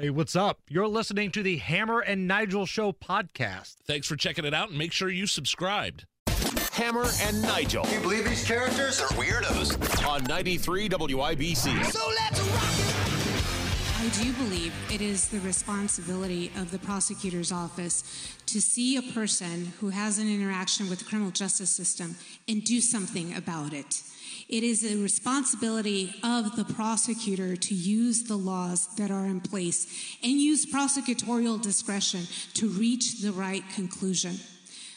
Hey, what's up? You're listening to the Hammer and Nigel Show podcast. Thanks for checking it out and make sure you subscribed. Hammer and Nigel. Can you believe these characters are weirdos? On 93 WIBC. So let's rock it! I do believe it is the responsibility of the prosecutor's office to see a person who has an interaction with the criminal justice system and do something about it. It is a responsibility of the prosecutor to use the laws that are in place and use prosecutorial discretion to reach the right conclusion.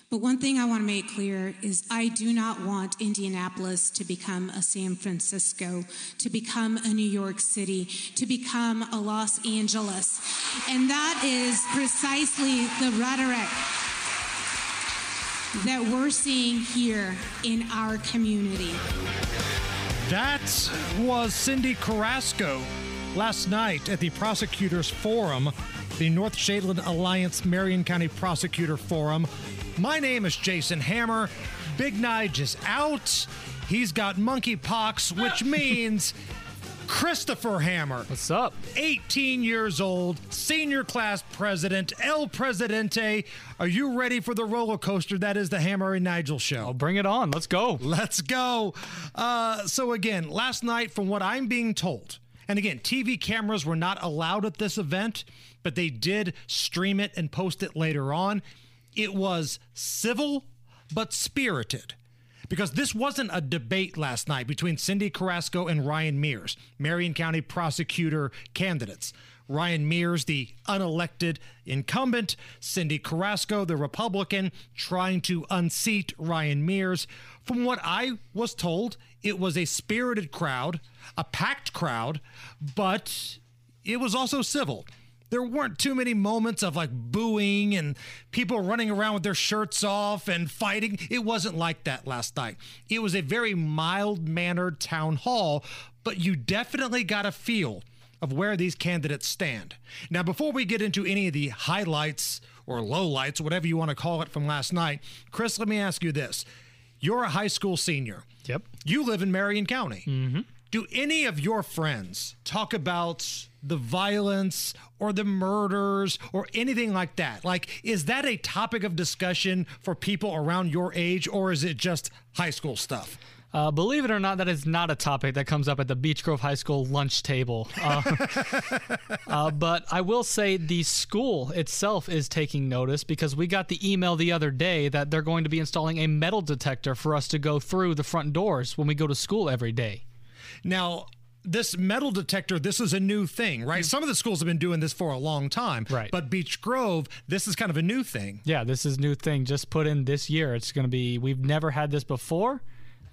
But one thing I want to make clear is I do not want Indianapolis to become a San Francisco, to become a New York City, to become a Los Angeles. And that is precisely the rhetoric that we're seeing here in our community. That was Cyndi Carrasco last night at the Prosecutors Forum, the North Shadeland Alliance Marion County Prosecutor Forum. My name is Jason Hammer. Big Nige is out. He's got monkeypox, which means Christopher Hammer. What's up? 18 years old, senior class president, El Presidente. Are you ready for the roller coaster that is the Hammer and Nigel show? I'll bring it on. Let's go. Let's go. Uh, so, again, last night, from what I'm being told, and again, TV cameras were not allowed at this event, but they did stream it and post it later on. It was civil but spirited because this wasn't a debate last night between Cyndi Carrasco and Ryan Mears, Marion County prosecutor candidates. Ryan Mears, the unelected incumbent, Cindy Carrasco, the Republican, trying to unseat Ryan Mears. From what I was told, it was a spirited crowd, a packed crowd, but it was also civil there weren't too many moments of like booing and people running around with their shirts off and fighting. It wasn't like that last night. It was a very mild mannered town hall, but you definitely got a feel of where these candidates stand. Now, before we get into any of the highlights or lowlights, whatever you want to call it from last night, Chris, let me ask you this. You're a high school senior. Yep. You live in Marion County. Mm-hmm. Do any of your friends talk about the violence or the murders or anything like that? Like, is that a topic of discussion for people around your age or is it just high school stuff? Uh, believe it or not, that is not a topic that comes up at the Beech Grove High School lunch table. Uh, uh, but I will say the school itself is taking notice because we got the email the other day that they're going to be installing a metal detector for us to go through the front doors when we go to school every day. Now, this metal detector, this is a new thing, right? Mm-hmm. Some of the schools have been doing this for a long time. Right. But Beech Grove, this is kind of a new thing. Yeah, this is new thing just put in this year. It's going to be we've never had this before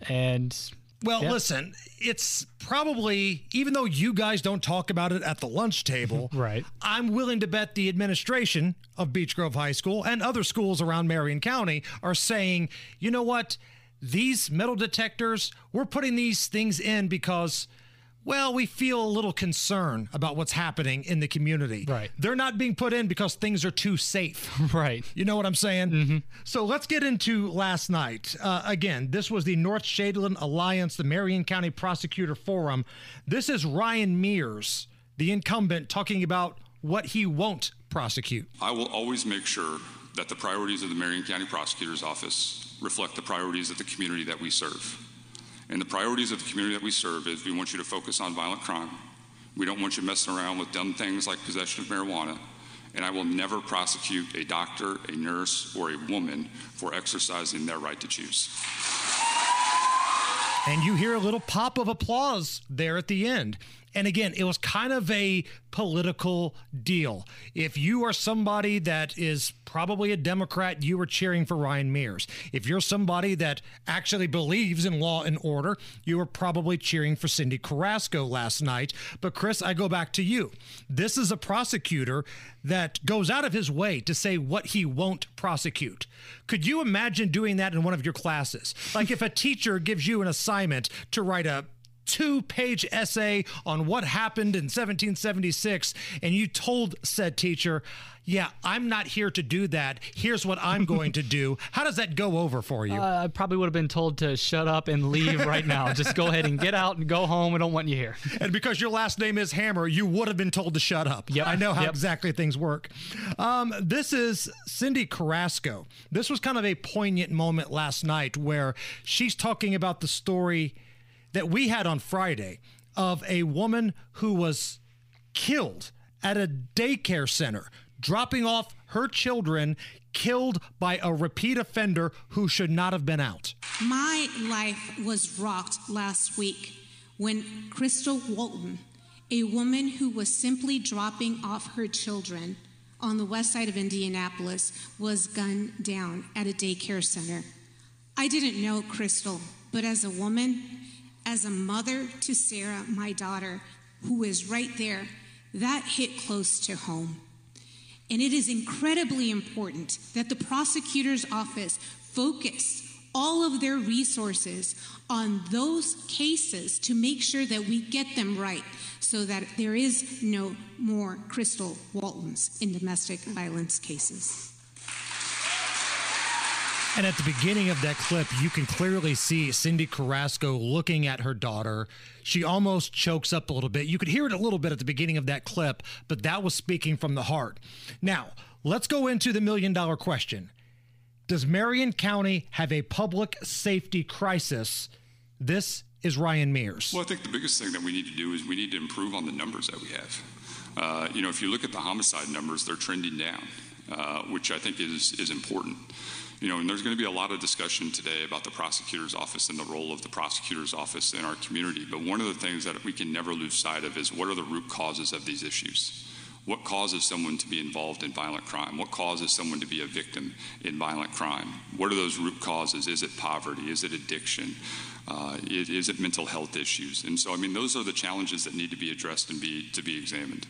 and well, yeah. listen, it's probably even though you guys don't talk about it at the lunch table, right? I'm willing to bet the administration of Beech Grove High School and other schools around Marion County are saying, "You know what? These metal detectors, we're putting these things in because well, we feel a little concern about what's happening in the community. Right. They're not being put in because things are too safe. Right. You know what I'm saying? Mm-hmm. So let's get into last night. Uh, again, this was the North Shadeland Alliance, the Marion County Prosecutor Forum. This is Ryan Mears, the incumbent, talking about what he won't prosecute. I will always make sure that the priorities of the Marion County Prosecutor's Office reflect the priorities of the community that we serve. And the priorities of the community that we serve is we want you to focus on violent crime. We don't want you messing around with dumb things like possession of marijuana. And I will never prosecute a doctor, a nurse, or a woman for exercising their right to choose. And you hear a little pop of applause there at the end. And again, it was kind of a political deal. If you are somebody that is probably a Democrat, you were cheering for Ryan Mears. If you're somebody that actually believes in law and order, you were probably cheering for Cyndi Carrasco last night. But Chris, I go back to you. This is a prosecutor that goes out of his way to say what he won't prosecute. Could you imagine doing that in one of your classes? Like if a teacher gives you an assignment to write a two page essay on what happened in 1776, and you told said teacher, Yeah, I'm not here to do that. Here's what I'm going to do. How does that go over for you? Uh, I probably would have been told to shut up and leave right now. Just go ahead and get out and go home. We don't want you here. and because your last name is Hammer, you would have been told to shut up. Yep. I know how Yep. exactly things work. Um, this is Cyndi Carrasco. This was kind of a poignant moment last night where she's talking about the story that we had on Friday of a woman who was killed at a daycare center, dropping off her children, killed by a repeat offender who should not have been out. My life was rocked last week when Crystal Walton, a woman who was simply dropping off her children on the west side of Indianapolis, was gunned down at a daycare center. I didn't know Crystal, but as a woman, as a mother to Sarah, my daughter, who is right there, that hit close to home. And it is incredibly important that the prosecutor's office focus all of their resources on those cases to make sure that we get them right so that there is no more Crystal Waltons in domestic violence cases. And at the beginning of that clip, you can clearly see Cyndi Carrasco looking at her daughter. She almost chokes up a little bit. You could hear it a little bit at the beginning of that clip, but that was speaking from the heart. Now, let's go into the million dollar question Does Marion County have a public safety crisis? This is Ryan Mears. Well, I think the biggest thing that we need to do is we need to improve on the numbers that we have. Uh, you know, if you look at the homicide numbers, they're trending down, uh, which I think is is important. You know, and there's going to be a lot of discussion today about the prosecutor's office and the role of the prosecutor's office in our community. But one of the things that we can never lose sight of is what are the root causes of these issues? What causes someone to be involved in violent crime? What causes someone to be a victim in violent crime? What are those root causes? Is it poverty? Is it addiction? Uh, it mental health issues? And so, I mean, those are the challenges that need to be addressed and be to be examined.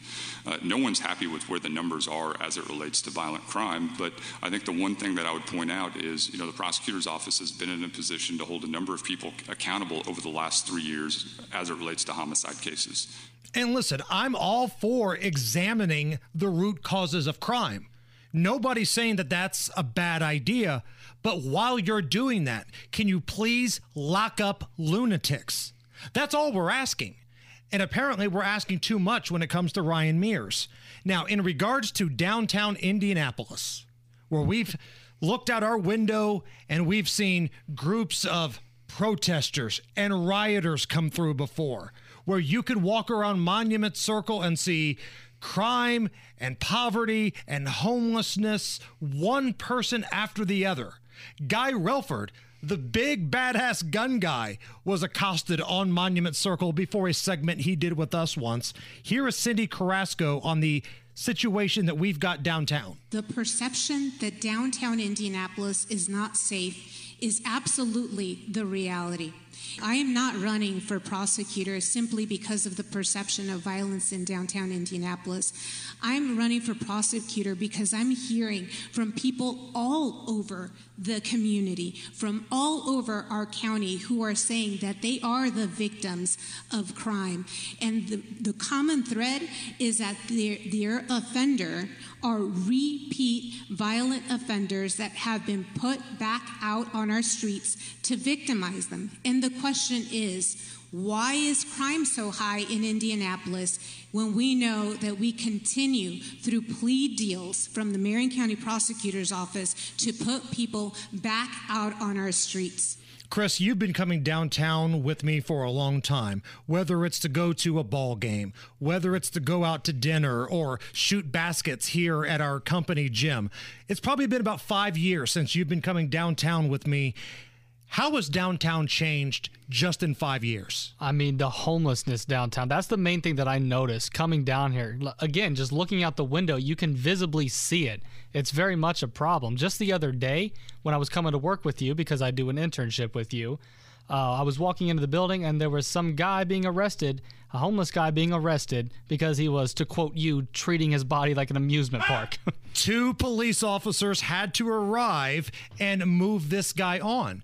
Uh, no one's happy with where the numbers are as it relates to violent crime, but I think the one thing that I would point out is, you know, the prosecutor's office has been in a position to hold a number of people accountable over the last three years as it relates to homicide cases. And listen, I'm all for examining the root causes of crime. Nobody's saying that that's a bad idea, but while you're doing that, can you please lock up lunatics? That's all we're asking. And apparently, we're asking too much when it comes to Ryan Mears. Now, in regards to downtown Indianapolis, where we've looked out our window and we've seen groups of protesters and rioters come through before, where you could walk around Monument Circle and see crime and poverty and homelessness, one person after the other. Guy Relford, the big badass gun guy, was accosted on Monument Circle before a segment he did with us once. Here is Cyndi Carrasco on the situation that we've got downtown. The perception that downtown Indianapolis is not safe is absolutely the reality. I am not running for prosecutor simply because of the perception of violence in downtown Indianapolis. I'm running for prosecutor because I'm hearing from people all over the community, from all over our county, who are saying that they are the victims of crime. And the, the common thread is that their, their offender are repeat violent offenders that have been put back out on our streets to victimize them. And the question is, why is crime so high in Indianapolis when we know that we continue through plea deals from the Marion County Prosecutor's Office to put people back out on our streets? Chris, you've been coming downtown with me for a long time, whether it's to go to a ball game, whether it's to go out to dinner or shoot baskets here at our company gym. It's probably been about five years since you've been coming downtown with me. How has downtown changed just in five years? I mean, the homelessness downtown. That's the main thing that I noticed coming down here. Again, just looking out the window, you can visibly see it. It's very much a problem. Just the other day, when I was coming to work with you, because I do an internship with you, uh, I was walking into the building and there was some guy being arrested, a homeless guy being arrested because he was, to quote you, treating his body like an amusement park. Two police officers had to arrive and move this guy on.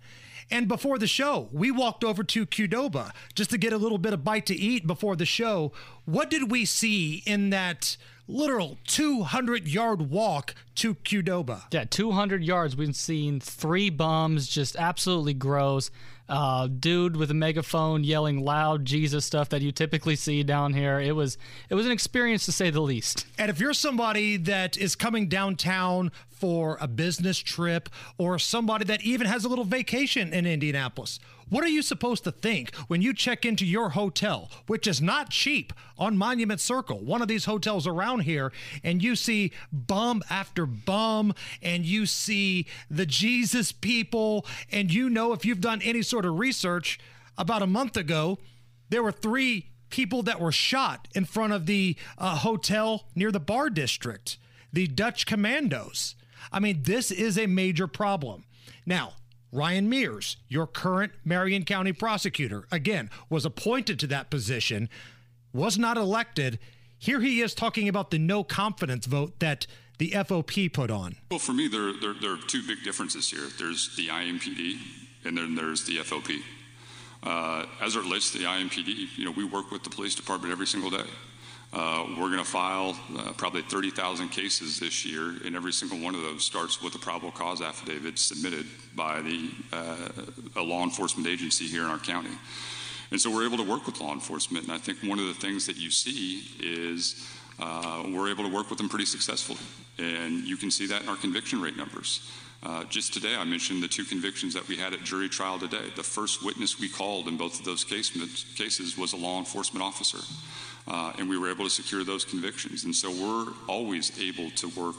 And before the show, we walked over to Qdoba just to get a little bit of bite to eat before the show. What did we see in that literal 200 yard walk to Qdoba? Yeah, 200 yards. We've seen three bums, just absolutely gross. Uh, dude with a megaphone yelling loud Jesus stuff that you typically see down here. It was it was an experience to say the least. And if you're somebody that is coming downtown for a business trip or somebody that even has a little vacation in Indianapolis, what are you supposed to think when you check into your hotel, which is not cheap, on Monument Circle, one of these hotels around here, and you see bum after bum, and you see the Jesus people, and you know if you've done any sort of research, about a month ago, there were three people that were shot in front of the uh, hotel near the bar district, the Dutch Commandos. I mean, this is a major problem. Now, Ryan Mears, your current Marion County prosecutor, again, was appointed to that position, was not elected. Here he is talking about the no confidence vote that the FOP put on. Well, for me, there, there, there are two big differences here. There's the IMPD, and then there's the FOP. Uh, as it relates to the IMPD, you know, we work with the police department every single day. Uh, we're going to file uh, probably 30,000 cases this year, and every single one of those starts with a probable cause affidavit submitted by the uh, a law enforcement agency here in our county. And so we're able to work with law enforcement, and I think one of the things that you see is uh, we're able to work with them pretty successfully, and you can see that in our conviction rate numbers. Uh, just today, I mentioned the two convictions that we had at jury trial today. The first witness we called in both of those case, cases was a law enforcement officer, uh, and we were able to secure those convictions. And so we're always able to work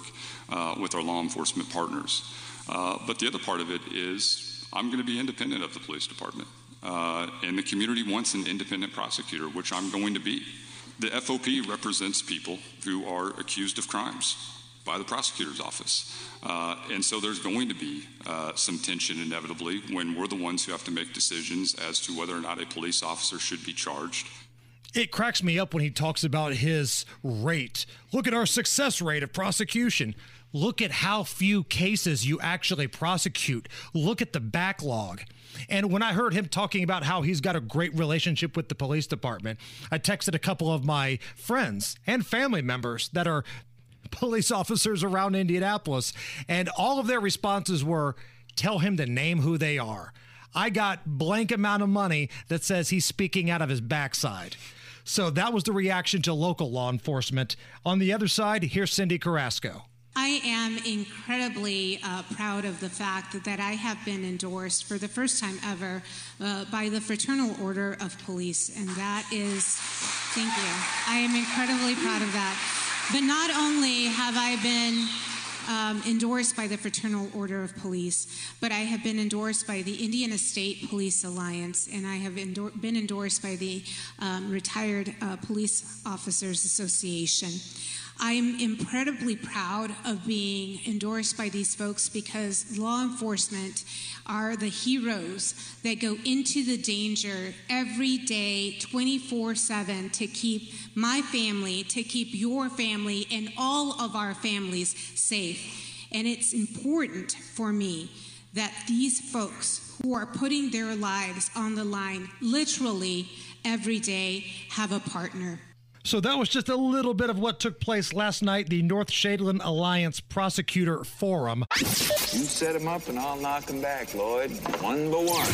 uh, with our law enforcement partners. Uh, but the other part of it is I'm going to be independent of the police department, uh, and the community wants an independent prosecutor, which I'm going to be. The FOP represents people who are accused of crimes by the prosecutor's office. Uh, and so there's going to be uh, some tension inevitably when we're the ones who have to make decisions as to whether or not a police officer should be charged. It cracks me up when he talks about his rate. Look at our success rate of prosecution. Look at how few cases you actually prosecute. Look at the backlog. And when I heard him talking about how he's got a great relationship with the police department, I texted a couple of my friends and family members that are police officers around Indianapolis, and all of their responses were tell him to name who they are. I got blank amount of money that says he's speaking out of his backside. So that was the reaction to local law enforcement. On the other side, here's Cyndi Carrasco. I am incredibly uh, proud of the fact that, I have been endorsed for the first time ever uh, by the Fraternal Order of Police, and that is, thank you. I am incredibly proud of that. But not only have I been um, endorsed by the Fraternal Order of Police, but I have been endorsed by the Indiana State Police Alliance, and I have endor- been endorsed by the um, Retired uh, Police Officers Association. I'm incredibly proud of being endorsed by these folks because law enforcement are the heroes that go into the danger every day, 24 7, to keep my family, to keep your family, and all of our families safe. And it's important for me that these folks who are putting their lives on the line literally every day have a partner. So that was just a little bit of what took place last night, the North Shadeland Alliance Prosecutor Forum. You set him up and I'll knock him back, Lloyd. One by one.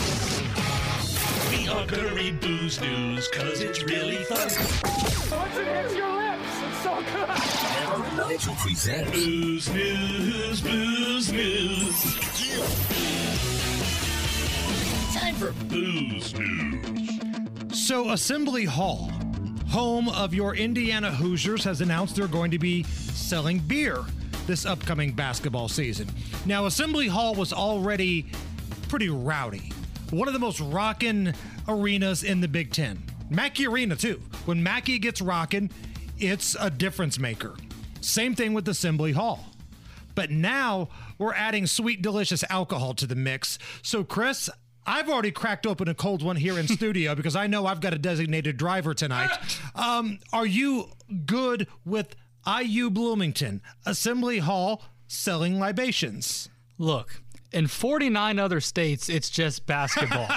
We are gonna read booze news, cause it's really fun. Once it hits your lips, it's so good. Hammer Nigel presents Booze News, Booze News. Time for Booze News. So, Assembly Hall home of your Indiana Hoosiers, has announced they're going to be selling beer this upcoming basketball season. Now, Assembly Hall was already pretty rowdy. One of the most rockin' arenas in the Big Ten. Mackey Arena, too. When Mackey gets rockin', it's a difference maker. Same thing with Assembly Hall. But now we're adding sweet, delicious alcohol to the mix. So, Chris, I've already cracked open a cold one here in studio because I know I've got a designated driver tonight. Um, are you good with IU Bloomington Assembly Hall selling libations? Look, In 49 other states, it's just basketball.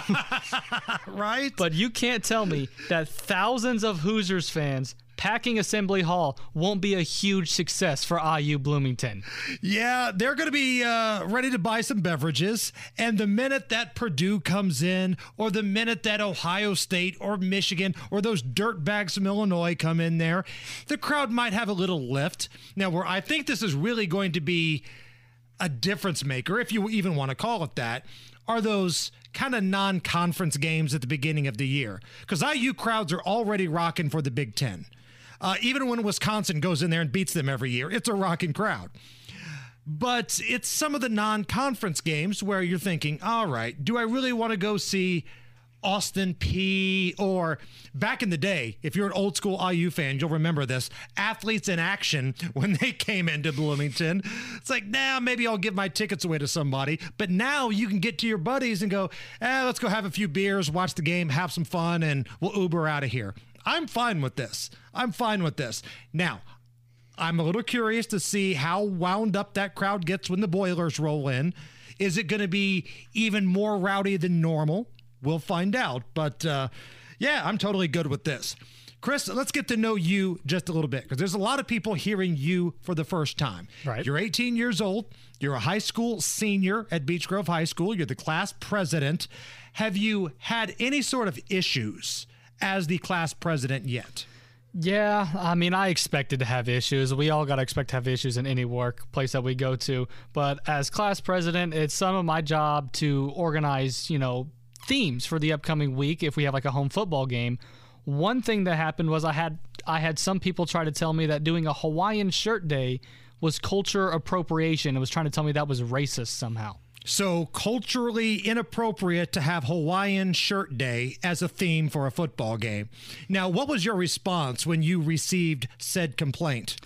right? But you can't tell me that thousands of Hoosiers fans packing Assembly Hall won't be a huge success for IU Bloomington. Yeah, they're going to be uh, ready to buy some beverages. And the minute that Purdue comes in, or the minute that Ohio State or Michigan or those dirtbags from Illinois come in there, the crowd might have a little lift. Now, where I think this is really going to be a difference maker, if you even want to call it that, are those kind of non conference games at the beginning of the year. Because IU crowds are already rocking for the Big Ten. Uh, even when Wisconsin goes in there and beats them every year, it's a rocking crowd. But it's some of the non conference games where you're thinking, all right, do I really want to go see Austin Peay or back in the day, if you're an old school IU fan, you'll remember this athletes in action when they came into Bloomington. It's like, now nah, maybe I'll give my tickets away to somebody. But now you can get to your buddies and go, eh, let's go have a few beers, watch the game, have some fun, and we'll Uber out of here. I'm fine with this. I'm fine with this. Now, I'm a little curious to see how wound up that crowd gets when the Boilers roll in. Is it going to be even more rowdy than normal? We'll find out. But uh, yeah, I'm totally good with this. Chris, let's get to know you just a little bit because there's a lot of people hearing you for the first time. Right. You're 18 years old. You're a high school senior at Beech Grove High School. You're the class president. Have you had any sort of issues as the class president yet? Yeah, I mean, I expected to have issues. We all got to expect to have issues in any workplace that we go to. But as class president, it's some of my job to organize, you know, themes for the upcoming week if we have like a home football game. One thing that happened was I had I had some people try to tell me that doing a Hawaiian shirt day was culture appropriation. It was trying to tell me that was racist somehow. So, culturally inappropriate to have Hawaiian Shirt Day as a theme for a football game. Now, what was your response when you received said complaint?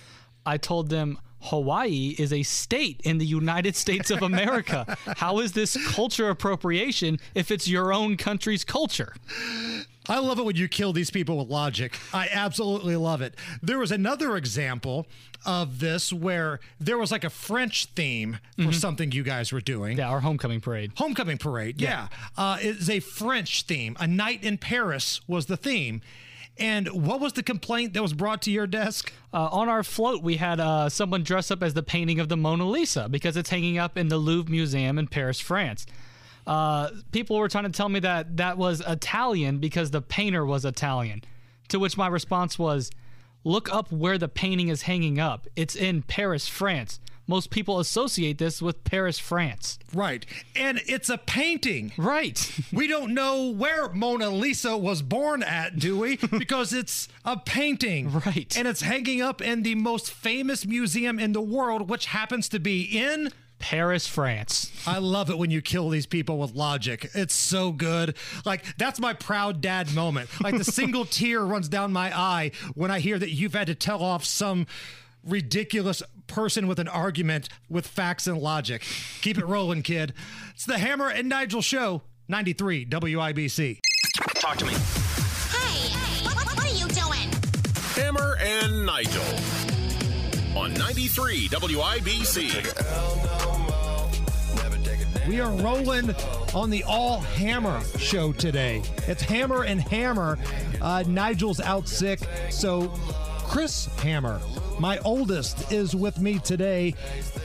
I told them Hawaii is a state in the United States of America. How is this culture appropriation if it's your own country's culture? I love it when you kill these people with logic. I absolutely love it. There was another example of this where there was like a French theme for mm-hmm. something you guys were doing. Yeah, our homecoming parade. Homecoming parade, yeah. yeah. Uh, it's a French theme. A night in Paris was the theme. And what was the complaint that was brought to your desk? Uh, on our float, we had uh, someone dress up as the painting of the Mona Lisa because it's hanging up in the Louvre Museum in Paris, France. Uh, people were trying to tell me that that was Italian because the painter was Italian. To which my response was, look up where the painting is hanging up. It's in Paris, France. Most people associate this with Paris, France. Right. And it's a painting. Right. we don't know where Mona Lisa was born at, do we? because it's a painting. Right. And it's hanging up in the most famous museum in the world, which happens to be in Paris, France. I love it when you kill these people with logic. It's so good. Like, that's my proud dad moment. Like, the single tear runs down my eye when I hear that you've had to tell off some ridiculous person with an argument with facts and logic. Keep it rolling, kid. It's the Hammer and Nigel Show, 93 WIBC. Talk to me. Hey, what, what are you doing? Hammer and Nigel on 93 WIBC. We are rolling on the All Hammer show today. It's Hammer and Hammer. Uh, Nigel's out sick, so Chris Hammer, my oldest, is with me today.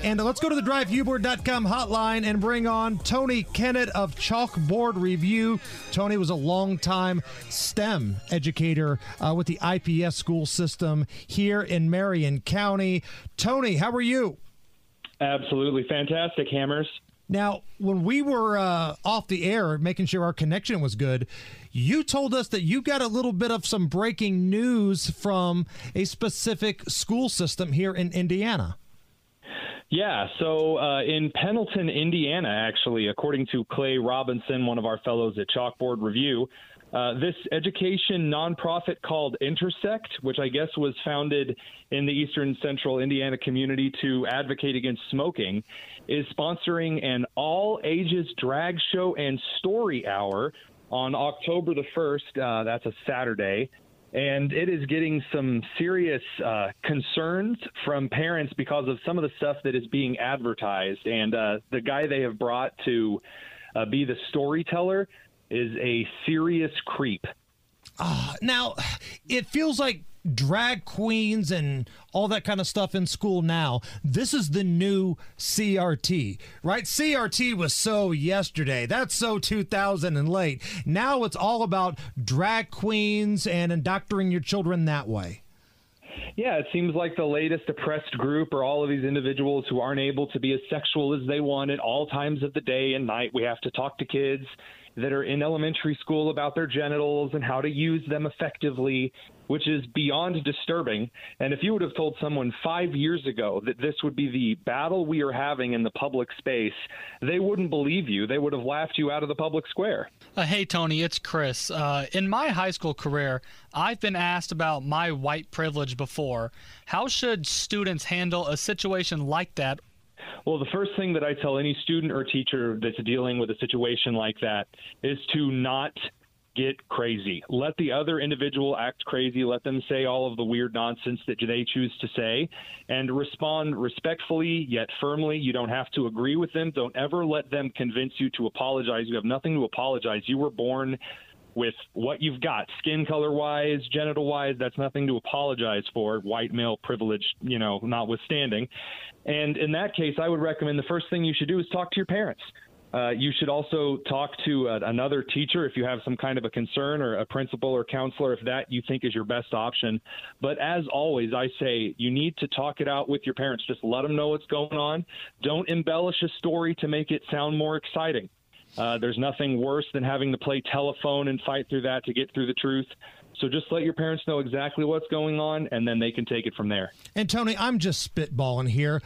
And let's go to the drivehubler.com hotline and bring on Tony Kinnett of Chalkboard Review. Tony was a longtime STEM educator uh, with the IPS school system here in Marion County. Tony, how are you? Absolutely fantastic, Hammers. Now, when we were uh, off the air, making sure our connection was good, you told us that you got a little bit of some breaking news from a specific school system here in Indiana. Yeah, so uh, in Pendleton, Indiana, actually, according to Clay Robinson, one of our fellows at Chalkboard Review, uh, this education nonprofit called Intersect, which I guess was founded in the eastern central Indiana community to advocate against smoking, is sponsoring an all ages drag show and story hour on October the 1st. Uh, that's a Saturday. and it is getting some serious uh, concerns from parents because of some of the stuff that is being advertised. And uh, the guy they have brought to uh, be the storyteller is a serious creep. Uh, now, it feels like drag queens and all that kind of stuff in school now. This is the new CRT, right? CRT was so yesterday. That's so 2000 and late. Now it's all about drag queens and indoctrinating your children that way. Yeah, it seems like the latest oppressed group are all of these individuals who aren't able to be as sexual as they want at all times of the day and night. We have to talk to kids that are in elementary school about their genitals and how to use them effectively, which is beyond disturbing. And if you would have told someone five years ago that this would be the battle we are having in the public space, they wouldn't believe you. They would have laughed you out of the public square. Uh, hey, Tony, it's Chris. Uh, in my high school career, I've been asked about my white privilege before. How should students handle a situation like that well, the first thing that I tell any student or teacher that's dealing with a situation like that is to not get crazy. Let the other individual act crazy. Let them say all of the weird nonsense that they choose to say and respond respectfully yet firmly. You don't have to agree with them. Don't ever let them convince you to apologize. You have nothing to apologize. You were born with what you've got, skin color wise, genital wise, that's nothing to apologize for, white male privilege, you know, notwithstanding. And in that case, I would recommend the first thing you should do is talk to your parents. Uh, you should also talk to uh, another teacher if you have some kind of a concern or a principal or counselor if that you think is your best option. But as always, I say you need to talk it out with your parents. Just let them know what's going on. Don't embellish a story to make it sound more exciting. Uh, there's nothing worse than having to play telephone and fight through that to get through the truth. So just let your parents know exactly what's going on, and then they can take it from there. And Tony, I'm just spitballing here.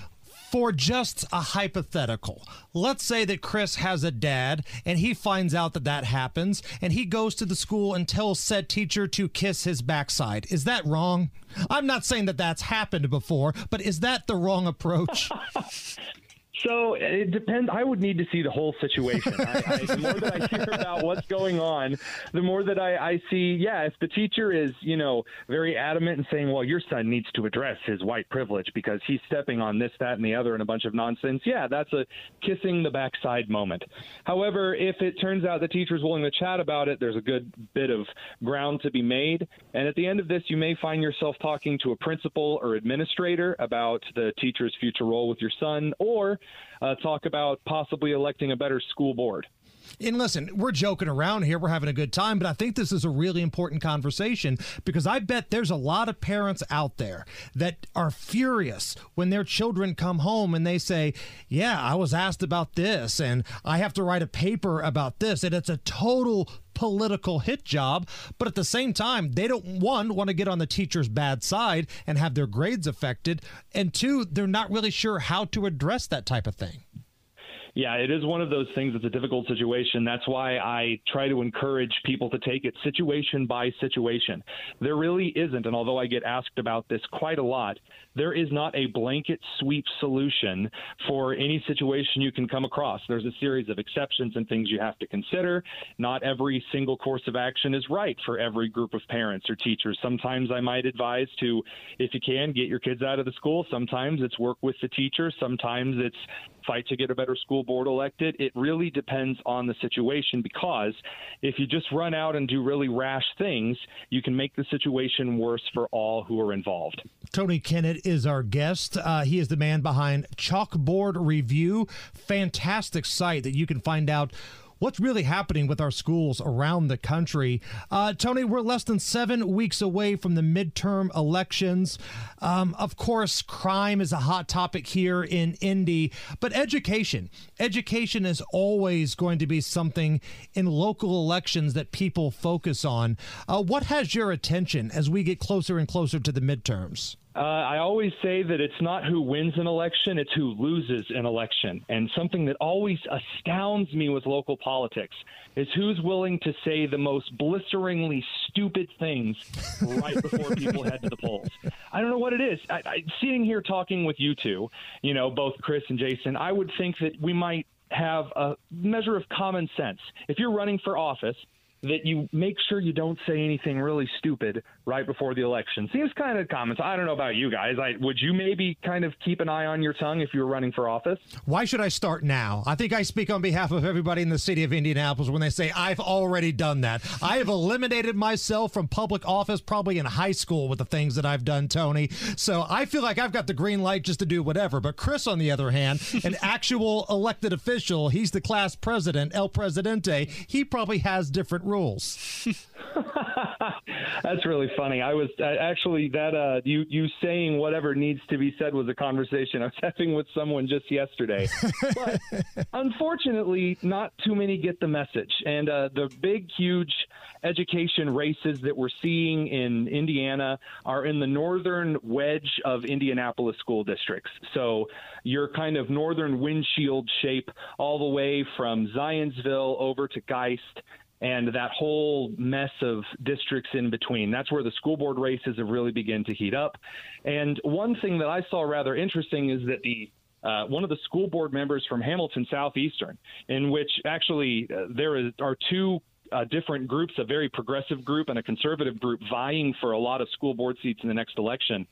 For just a hypothetical, let's say that Chris has a dad and he finds out that that happens and he goes to the school and tells said teacher to kiss his backside. Is that wrong? I'm not saying that that's happened before, but is that the wrong approach? So it depends. I would need to see the whole situation. I, I, the more that I hear about what's going on, the more that I, I see. Yeah, if the teacher is, you know, very adamant and saying, "Well, your son needs to address his white privilege because he's stepping on this, that, and the other, and a bunch of nonsense," yeah, that's a kissing the backside moment. However, if it turns out the teacher is willing to chat about it, there's a good bit of ground to be made. And at the end of this, you may find yourself talking to a principal or administrator about the teacher's future role with your son, or uh, talk about possibly electing a better school board. And listen, we're joking around here. We're having a good time, but I think this is a really important conversation because I bet there's a lot of parents out there that are furious when their children come home and they say, Yeah, I was asked about this and I have to write a paper about this. And it's a total political hit job. But at the same time, they don't, one, want to get on the teacher's bad side and have their grades affected. And two, they're not really sure how to address that type of thing. Yeah, it is one of those things that's a difficult situation. That's why I try to encourage people to take it situation by situation. There really isn't, and although I get asked about this quite a lot, there is not a blanket sweep solution for any situation you can come across. There's a series of exceptions and things you have to consider. Not every single course of action is right for every group of parents or teachers. Sometimes I might advise to, if you can, get your kids out of the school. Sometimes it's work with the teacher. Sometimes it's fight to get a better school board elected. It really depends on the situation because if you just run out and do really rash things, you can make the situation worse for all who are involved. Tony Kinnett is our guest. Uh, he is the man behind Chalkboard Review, fantastic site that you can find out what's really happening with our schools around the country. Uh, Tony, we're less than seven weeks away from the midterm elections. Um, of course, crime is a hot topic here in Indy, but education. Education is always going to be something in local elections that people focus on. Uh, what has your attention as we get closer and closer to the midterms? Uh, I always say that it's not who wins an election, it's who loses an election. And something that always astounds me with local politics is who's willing to say the most blisteringly stupid things right before people head to the polls. I don't know what it is. I, I, sitting here talking with you two, you know, both Chris and Jason, I would think that we might have a measure of common sense. If you're running for office, that you make sure you don't say anything really stupid right before the election. Seems kind of common. So I don't know about you guys. I, would you maybe kind of keep an eye on your tongue if you were running for office? Why should I start now? I think I speak on behalf of everybody in the city of Indianapolis when they say I've already done that. I have eliminated myself from public office probably in high school with the things that I've done, Tony. So I feel like I've got the green light just to do whatever. But Chris, on the other hand, an actual elected official, he's the class president, El Presidente. He probably has different rules. That's really funny. I was uh, actually that uh, you you saying whatever needs to be said was a conversation I was having with someone just yesterday. but unfortunately, not too many get the message. And uh, the big, huge education races that we're seeing in Indiana are in the northern wedge of Indianapolis school districts. So your kind of northern windshield shape all the way from Zionsville over to Geist and that whole mess of districts in between. That's where the school board races have really begun to heat up. And one thing that I saw rather interesting is that the uh, one of the school board members from Hamilton Southeastern, in which actually uh, there is, are two uh, different groups, a very progressive group and a conservative group, vying for a lot of school board seats in the next election.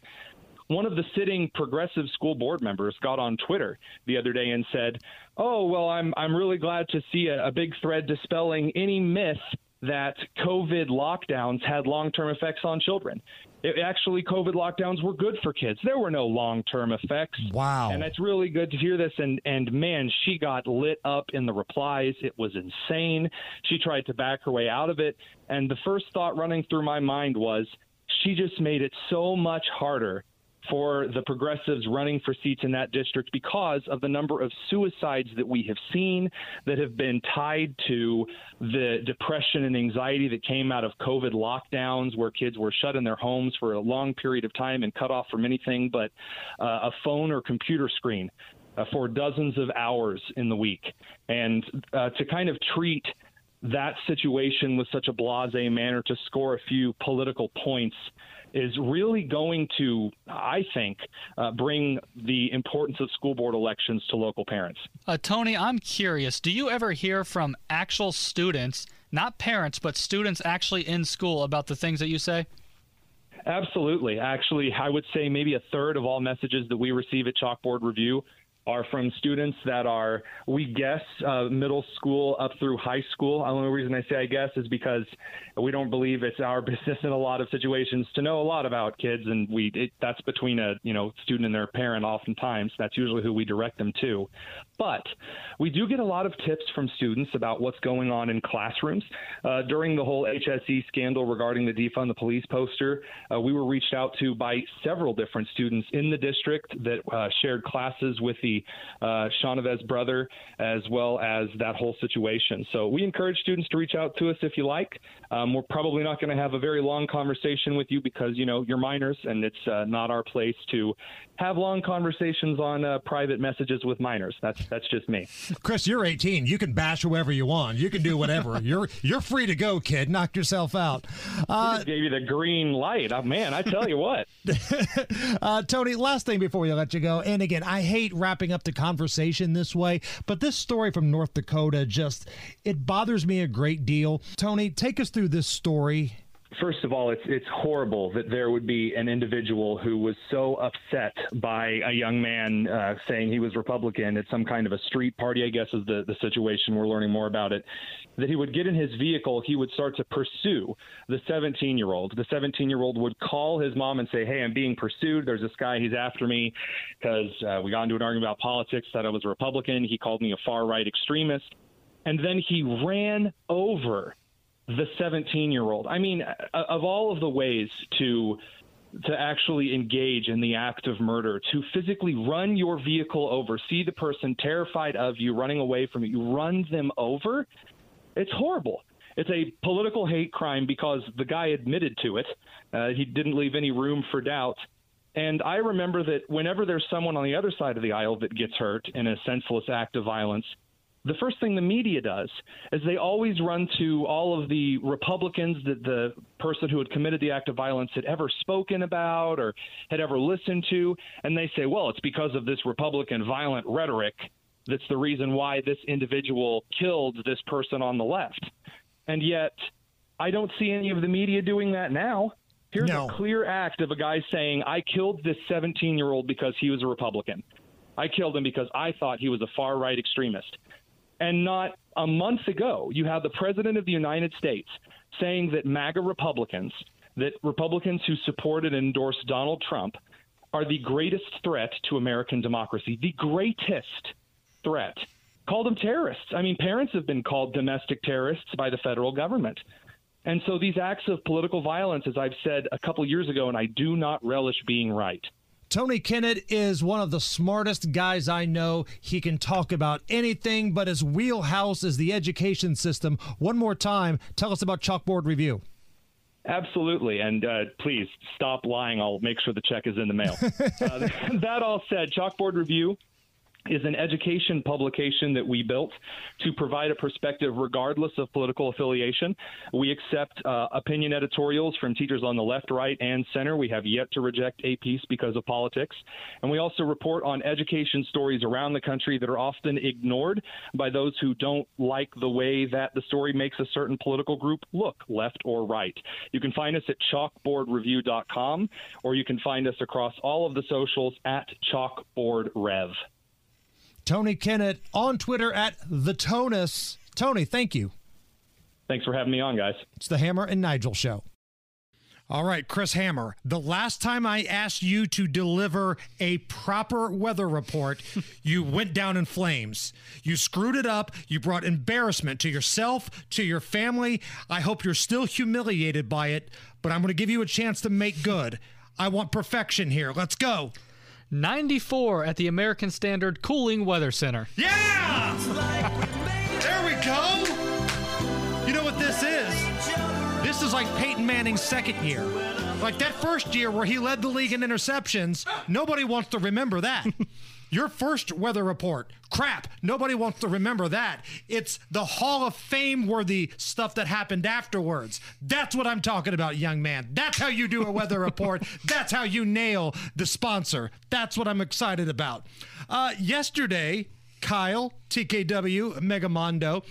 One of the sitting progressive school board members got on Twitter the other day and said, "Oh well, I'm I'm really glad to see a, a big thread dispelling any myth that COVID lockdowns had long-term effects on children. It, actually, COVID lockdowns were good for kids. There were no long-term effects. Wow! And it's really good to hear this. And and man, she got lit up in the replies. It was insane. She tried to back her way out of it, and the first thought running through my mind was, she just made it so much harder for the progressives running for seats in that district because of the number of suicides that we have seen that have been tied to the depression and anxiety that came out of COVID lockdowns, where kids were shut in their homes for a long period of time and cut off from anything but uh, a phone or computer screen. Uh, for dozens of hours in the week. And uh, to kind of treat that situation with such a blase manner to score a few political points is really going to, I think, uh, bring the importance of school board elections to local parents. Uh, Tony, I'm curious. Do you ever hear from actual students, not parents, but students actually in school about the things that you say? Absolutely. Actually, I would say maybe a third of all messages that we receive at Chalkboard Review are from students that are, we guess, uh, middle school up through high school. The only reason I say I guess is because we don't believe it's our business in a lot of situations to know a lot about kids, and we it, that's between a you know student and their parent. Oftentimes, that's usually who we direct them to. But we do get a lot of tips from students about what's going on in classrooms. Uh, during the whole HSE scandal regarding the defund the police poster, uh, we were reached out to by several different students in the district that uh, shared classes with the uh, Chenevez brother, as well as that whole situation. So we encourage students to reach out to us if you like. Um, we're probably not going to have a very long conversation with you because you know you're minors, and it's uh, not our place to have long conversations on uh, private messages with minors. That's that's just me. Chris, you're 18. You can bash whoever you want. You can do whatever. you're you're free to go, kid. Knock yourself out. Uh, gave you the green light. Oh, man, I tell you what. uh, Tony, last thing before we let you go. And again, I hate wrapping up the conversation this way, but this story from North Dakota just it bothers me a great deal. Tony, take us through this story First of all, it's it's horrible that there would be an individual who was so upset by a young man uh, saying he was Republican at some kind of a street party. I guess is the the situation. We're learning more about it. That he would get in his vehicle, he would start to pursue the 17 year old. The 17 year old would call his mom and say, "Hey, I'm being pursued. There's this guy. He's after me because uh, we got into an argument about politics. That I was a Republican. He called me a far right extremist." And then he ran over the 17 year old. I mean, of all of the ways to to actually engage in the act of murder, to physically run your vehicle over, see the person terrified of you running away from you, run them over, it's horrible. It's a political hate crime because the guy admitted to it. Uh, he didn't leave any room for doubt. And I remember that whenever there's someone on the other side of the aisle that gets hurt in a senseless act of violence, the first thing the media does is they always run to all of the Republicans that the person who had committed the act of violence had ever spoken about or had ever listened to, and they say, well, it's because of this Republican violent rhetoric that's the reason why this individual killed this person on the left. And yet, I don't see any of the media doing that now. Here's No. a clear act of a guy saying, I killed this 17 year old because he was a Republican. I killed him because I thought he was a far right extremist. And not a month ago, you have the President of the United States saying that MAGA Republicans, that Republicans who supported and endorsed Donald Trump, are the greatest threat to American democracy. The greatest threat. Call them terrorists. I mean, parents have been called domestic terrorists by the federal government. And so these acts of political violence, as I've said a couple years ago, and I do not relish being right. Tony Kinnett is one of the smartest guys I know. He can talk about anything, but his wheelhouse is the education system. One more time, tell us about Chalkboard Review. Absolutely. And uh, please stop lying. I'll make sure the check is in the mail. uh, that all said, Chalkboard Review is an education publication that we built to provide a perspective regardless of political affiliation. We accept uh, opinion editorials from teachers on the left, right, and center. We have yet to reject a piece because of politics. And we also report on education stories around the country that are often ignored by those who don't like the way that the story makes a certain political group look, left or right. You can find us at chalkboardreview.com or you can find us across all of the socials at chalkboardrev. Tony Kinnett on Twitter at the Tonus. Tony, thank you. Thanks for having me on, guys. It's the Hammer and Nigel show. All right, Chris Hammer. The last time I asked you to deliver a proper weather report, you went down in flames. You screwed it up. You brought embarrassment to yourself, to your family. I hope you're still humiliated by it, but I'm going to give you a chance to make good. I want perfection here. Let's go. 94 at the American Standard Cooling Weather Center. Yeah! there we go. You know what this is? This is like Peyton Manning's second year. Like that first year where he led the league in interceptions, nobody wants to remember that. Your first weather report, crap. Nobody wants to remember that. It's the Hall of Fame worthy stuff that happened afterwards. That's what I'm talking about, young man. That's how you do a weather report. That's how you nail the sponsor. That's what I'm excited about. Uh, yesterday, Kyle, TKW, Megamondo,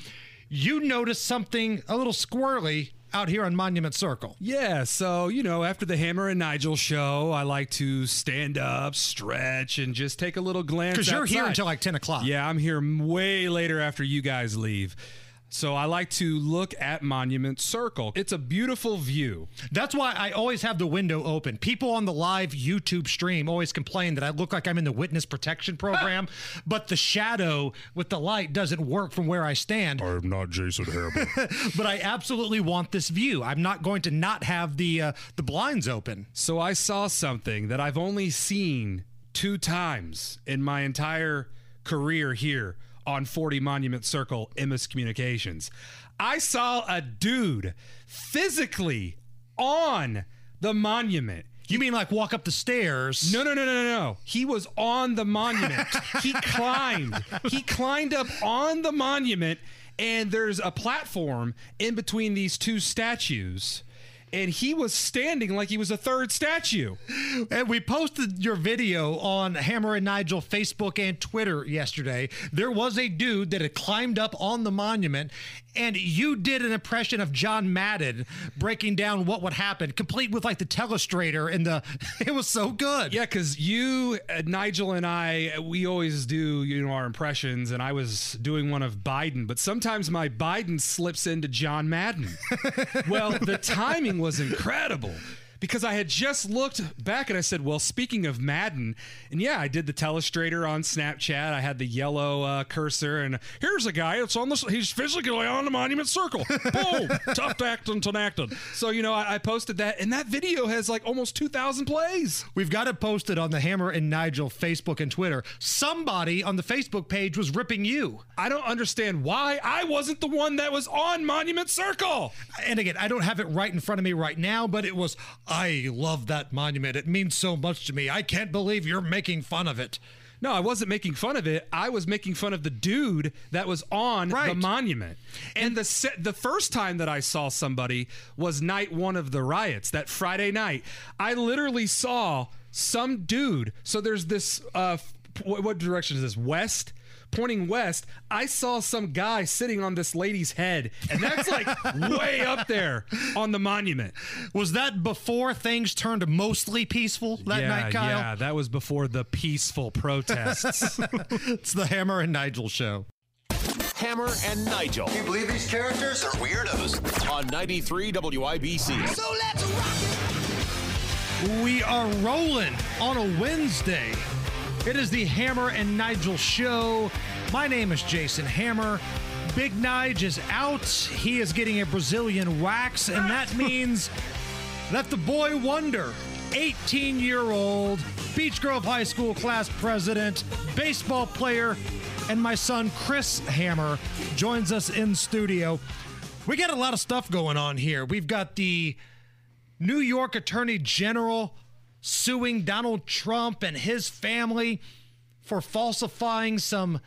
you noticed something a little squirrely out here on Monument Circle. Yeah, so, you know, after the Hammer and Nigel show, I like to stand up, stretch, and just take a little glance. Because you're here until like 10 o'clock. Yeah, I'm here way later after you guys leave. So I like to look at Monument Circle. It's a beautiful view. That's why I always have the window open. People on the live YouTube stream always complain that I look like I'm in the witness protection program, but the shadow with the light doesn't work from where I stand. I'm not Jason Harriman. but I absolutely want this view. I'm not going to not have the uh, the blinds open. So I saw something that I've only seen two times in my entire career here on 40 Monument Circle, Emmis Communications. I saw a dude physically on the monument. You mean like walk up the stairs? No, no, no, no, no, no. He was on the monument. he climbed. He climbed up on the monument, and there's a platform in between these two statues. And he was standing like he was a third statue. And we posted your video on Hammer and Nigel Facebook and Twitter yesterday. There was a dude that had climbed up on the monument, and you did an impression of John Madden breaking down what would happen, complete with like the telestrator and the. It was so good. Yeah, because you, uh, Nigel, and I, we always do you know our impressions, and I was doing one of Biden, but sometimes my Biden slips into John Madden. well, the timing was incredible. Because I had just looked back and I said, well, speaking of Madden, and yeah, I did the telestrator on Snapchat. I had the yellow uh, cursor, and here's a guy. It's on the. He's physically on the monument circle. Boom, tough acting to acting. So you know, I, I posted that, and that video has like almost two thousand plays. We've got it posted on the Hammer and Nigel Facebook and Twitter. Somebody on the Facebook page was ripping you. I don't understand why I wasn't the one that was on Monument Circle. And again, I don't have it right in front of me right now, but it was, I love that monument. It means so much to me. I can't believe you're making fun of it. No, I wasn't making fun of it. I was making fun of the dude that was on Right. the monument. And the se- the first time that I saw somebody was night one of the riots, that Friday night. I literally saw some dude. So there's this uh, what, what direction is this? West? Pointing west, I saw some guy sitting on this lady's head, and that's like way up there on the monument. Was that before things turned mostly peaceful that yeah, night, Kyle? Yeah, that was before the peaceful protests. it's the Hammer and Nigel show. Hammer and Nigel. Can you believe these characters are weirdos? On 93 WIBC. So let's rock it. We are rolling on a Wednesday. It is the Hammer and Nigel show. My name is Jason Hammer. Big Nige is out. He is getting a Brazilian wax, and that means that the boy wonder, 18 year old Beech Grove High School class president, baseball player, and my son Chris Hammer joins us in studio. We got a lot of stuff going on here. We've got the New York Attorney General suing Donald Trump and his family for falsifying some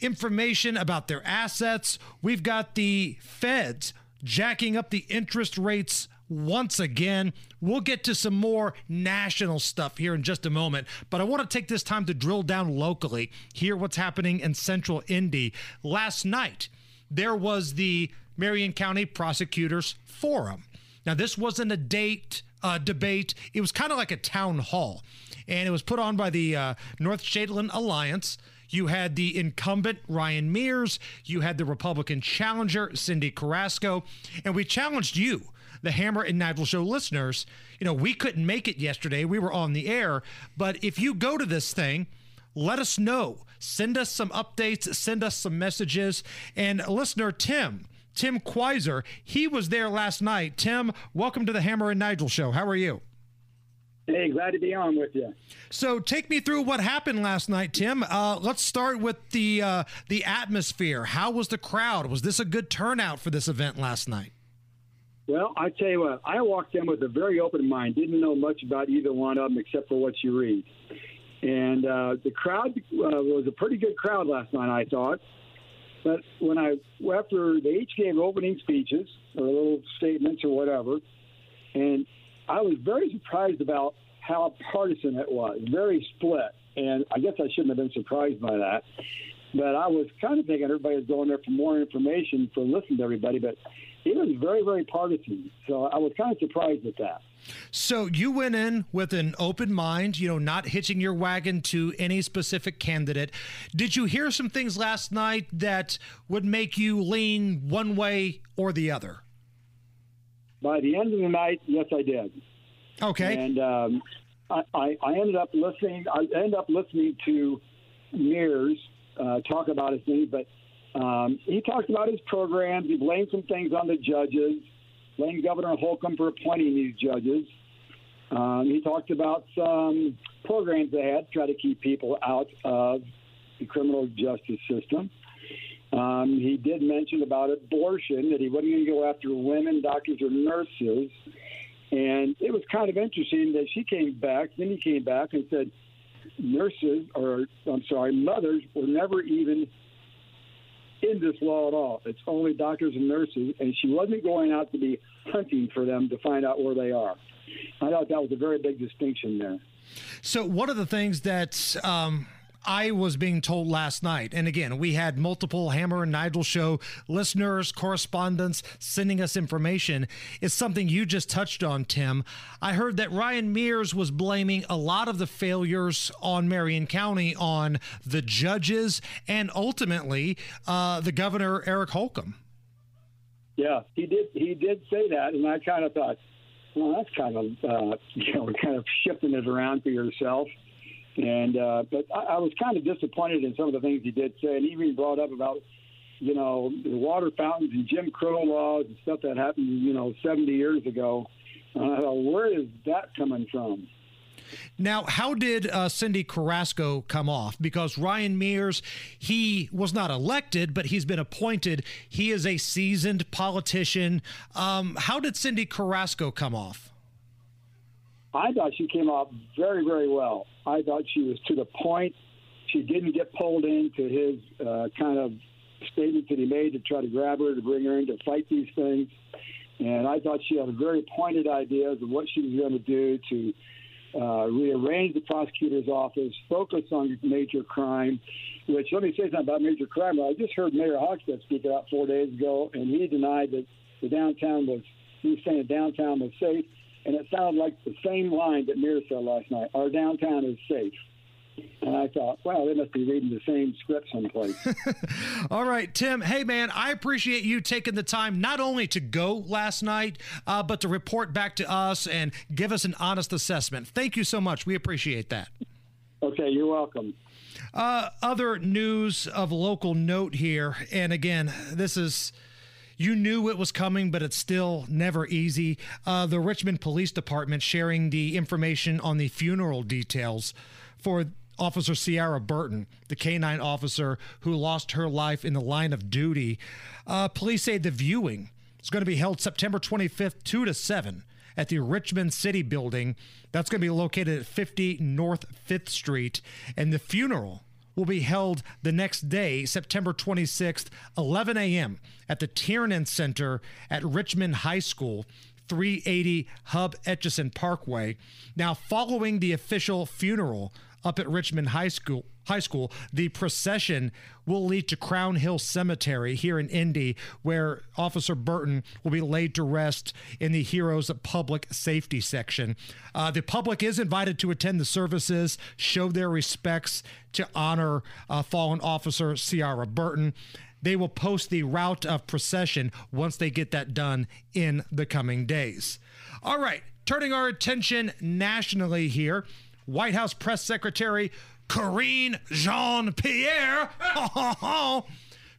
information about their assets. We've got the feds jacking up the interest rates once again. We'll get to some more national stuff here in just a moment, but I want to take this time to drill down locally, hear what's happening in central Indy. Last night, there was the Marion County Prosecutors Forum. Now, this wasn't a date uh, debate. It was kind of like a town hall, and it was put on by the uh, North Shadeland Alliance. You had the incumbent Ryan Mears, you had the Republican challenger Cyndi Carrasco, and we challenged you, the Hammer and Nigel Show listeners. You know, we couldn't make it yesterday; we were on the air. But if you go to this thing, let us know. Send us some updates. Send us some messages. And listener Tim Tim Quiser. He was there last night. Tim, welcome to the Hammer and Nigel show. How are you? Hey, glad to be on with you. So, take me through what happened last night, Tim. Uh, let's start with the uh, the atmosphere. How was the crowd? Was this a good turnout for this event last night? Well, I tell you what, I walked in with a very open mind. Didn't know much about either one of them except for what you read. And uh, the crowd uh, was a pretty good crowd last night, I thought. But when I, after they each gave opening speeches or little statements or whatever, and I was very surprised about how partisan it was, very split. And I guess I shouldn't have been surprised by that. But I was kind of thinking everybody was going there for more information, for listening to everybody. But it was very, very partisan. So I was kind of surprised at that. So you went in with an open mind, you know, not hitching your wagon to any specific candidate. Did you hear some things last night that would make you lean one way or the other? By the end of the night, yes, I did. Okay. And um, I, I, I, ended up listening. I ended up listening to Mears uh, talk about his things, but um, he talked about his programs. He blamed some things on the judges blamed Governor Holcomb for appointing these judges. Um, he talked about some programs they had to try to keep people out of the criminal justice system. Um, he did mention about abortion, that he wasn't going to go after women, doctors, or nurses. And it was kind of interesting that she came back, then he came back and said nurses, or I'm sorry, mothers were never even in this law at all. It's only doctors and nurses, and she wasn't going out to be hunting for them to find out where they are. I thought that was a very big distinction there. So, one of the things that um, I was being told last night, and again, we had multiple Hammer and Nigel show listeners, correspondents sending us information. It's something you just touched on, Tim. I heard that Ryan Mears was blaming a lot of the failures on Marion County on the judges and ultimately uh, the governor, Eric Holcomb. Yeah, he did. He did say that, and I kind of thought, well, that's kind of uh, you know, kind of shifting it around for yourself. And uh, but I, I was kind of disappointed in some of the things he did say, and he even brought up about you know the water fountains and Jim Crow laws and stuff that happened you know 70 years ago. Where is that coming from? Now, how did uh, Cyndi Carrasco come off? Because Ryan Mears, he was not elected, but he's been appointed. He is a seasoned politician. Um, how did Cyndi Carrasco come off? I thought she came off very, very well. I thought she was to the point. She didn't get pulled into his uh, kind of statements that he made to try to grab her to bring her in to fight these things. And I thought she had very pointed ideas of what she was going to do to uh, rearrange the prosecutor's office, focus on major crime. Which let me say something about major crime. I just heard Mayor Hogsett speak out four days ago, and he denied that the downtown was. He was saying downtown was safe, and it sounded like the same line that Mayor said last night. Our downtown is safe. And I thought, wow, they must be reading the same script someplace. All right, Tim. Hey, man, I appreciate you taking the time not only to go last night, uh, but to report back to us and give us an honest assessment. Thank you so much. We appreciate that. Okay, you're welcome. Uh, other news of local note here, and again, this is. You knew it was coming, but it's still never easy. Uh, the Richmond Police Department sharing the information on the funeral details for Officer Seara Burton, the canine officer who lost her life in the line of duty. Uh, police say the viewing is going to be held September 25th, 2 to 7 at the Richmond City Building. That's going to be located at 50 North 5th Street. And the funeral will be held the next day, September 26th, 11 a.m., at the Tiernan Center at Richmond High School. 380 Hub Etchison Parkway. Now, following the official funeral up at Richmond High School, High School, the procession will lead to Crown Hill Cemetery here in Indy, where Officer Burton will be laid to rest in the Heroes of Public Safety section. Uh, the public is invited to attend the services, show their respects to honor uh, fallen Officer Seara Burton. They will post the route of procession once they get that done in the coming days. All right, turning our attention nationally here. White House Press Secretary Karine Jean Pierre.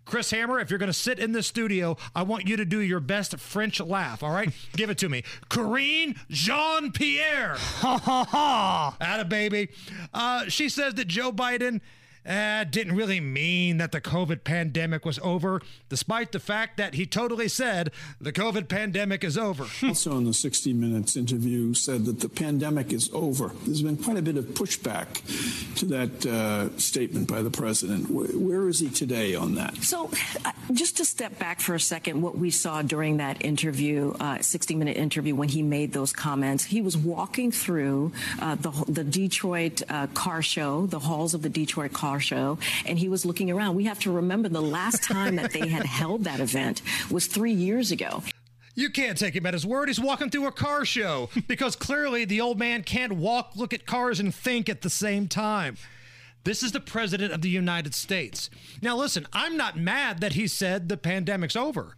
Chris Hammer, if you're going to sit in the studio, I want you to do your best French laugh, all right? Give it to me. Karine Jean Pierre. Ha ha ha. Atta baby. Uh, she says that Joe Biden uh, didn't really mean that the COVID pandemic was over, despite the fact that he totally said the COVID pandemic is over. also, in the 60 Minutes interview, said that the pandemic is over. There's been quite a bit of pushback to that uh, statement by the president. Where, where is he today on that? So, uh, just to step back for a second, what we saw during that interview, 60 Minute interview, when he made those comments, he was walking through uh, the, the Detroit uh, car show, the halls of the Detroit car show and he was looking around. We have to remember the last time that they had held that event was three years ago. You can't take him at his word. He's walking through a car show because clearly the old man can't walk, look at cars, and think at the same time. This is the president of the United States. Now, listen, I'm not mad that he said the pandemic's over.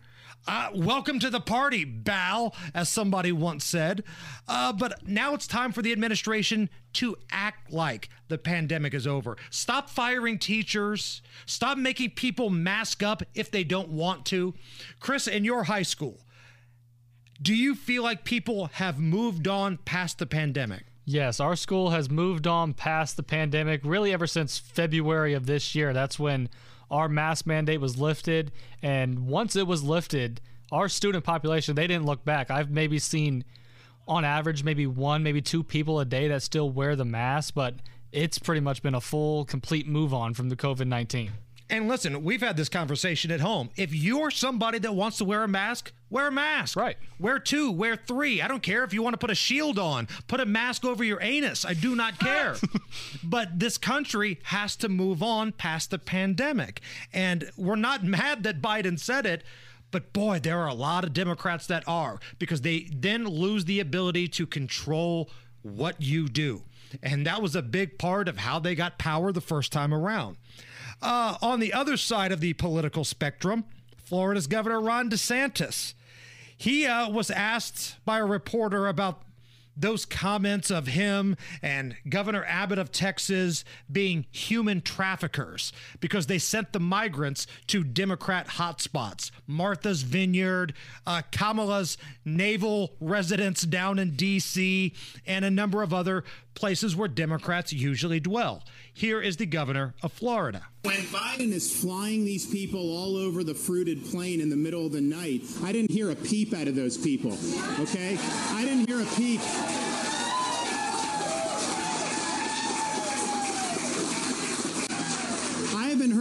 Uh, welcome to the party, Bal, as somebody once said. Uh, but now it's time for the administration to act like the pandemic is over. Stop firing teachers. Stop making people mask up if they don't want to. Chris, in your high school, do you feel like people have moved on past the pandemic? Yes, our school has moved on past the pandemic really ever since February of this year. That's when our mask mandate was lifted. And once it was lifted, our student population, they didn't look back. I've maybe seen, on average, maybe one, maybe two people a day that still wear the mask, but it's pretty much been a full, complete move on from the COVID 19. And listen, we've had this conversation at home. If you're somebody that wants to wear a mask, wear a mask. Right. Wear two, wear three. I don't care if you want to put a shield on, put a mask over your anus. I do not care. but this country has to move on past the pandemic. And we're not mad that Biden said it. But boy, there are a lot of Democrats that are because they then lose the ability to control what you do. And that was a big part of how they got power the first time around. Uh, on the other side of the political spectrum, Florida's Governor Ron DeSantis. He uh, was asked by a reporter about those comments of him and Governor Abbott of Texas being human traffickers because they sent the migrants to Democrat hotspots. Martha's Vineyard, uh, Kamala's naval residence down in D.C., and a number of other places where Democrats usually dwell. Here is the governor of Florida. When Biden is flying these people all over the fruited plain in the middle of the night, I didn't hear a peep out of those people, okay? I didn't hear a peep.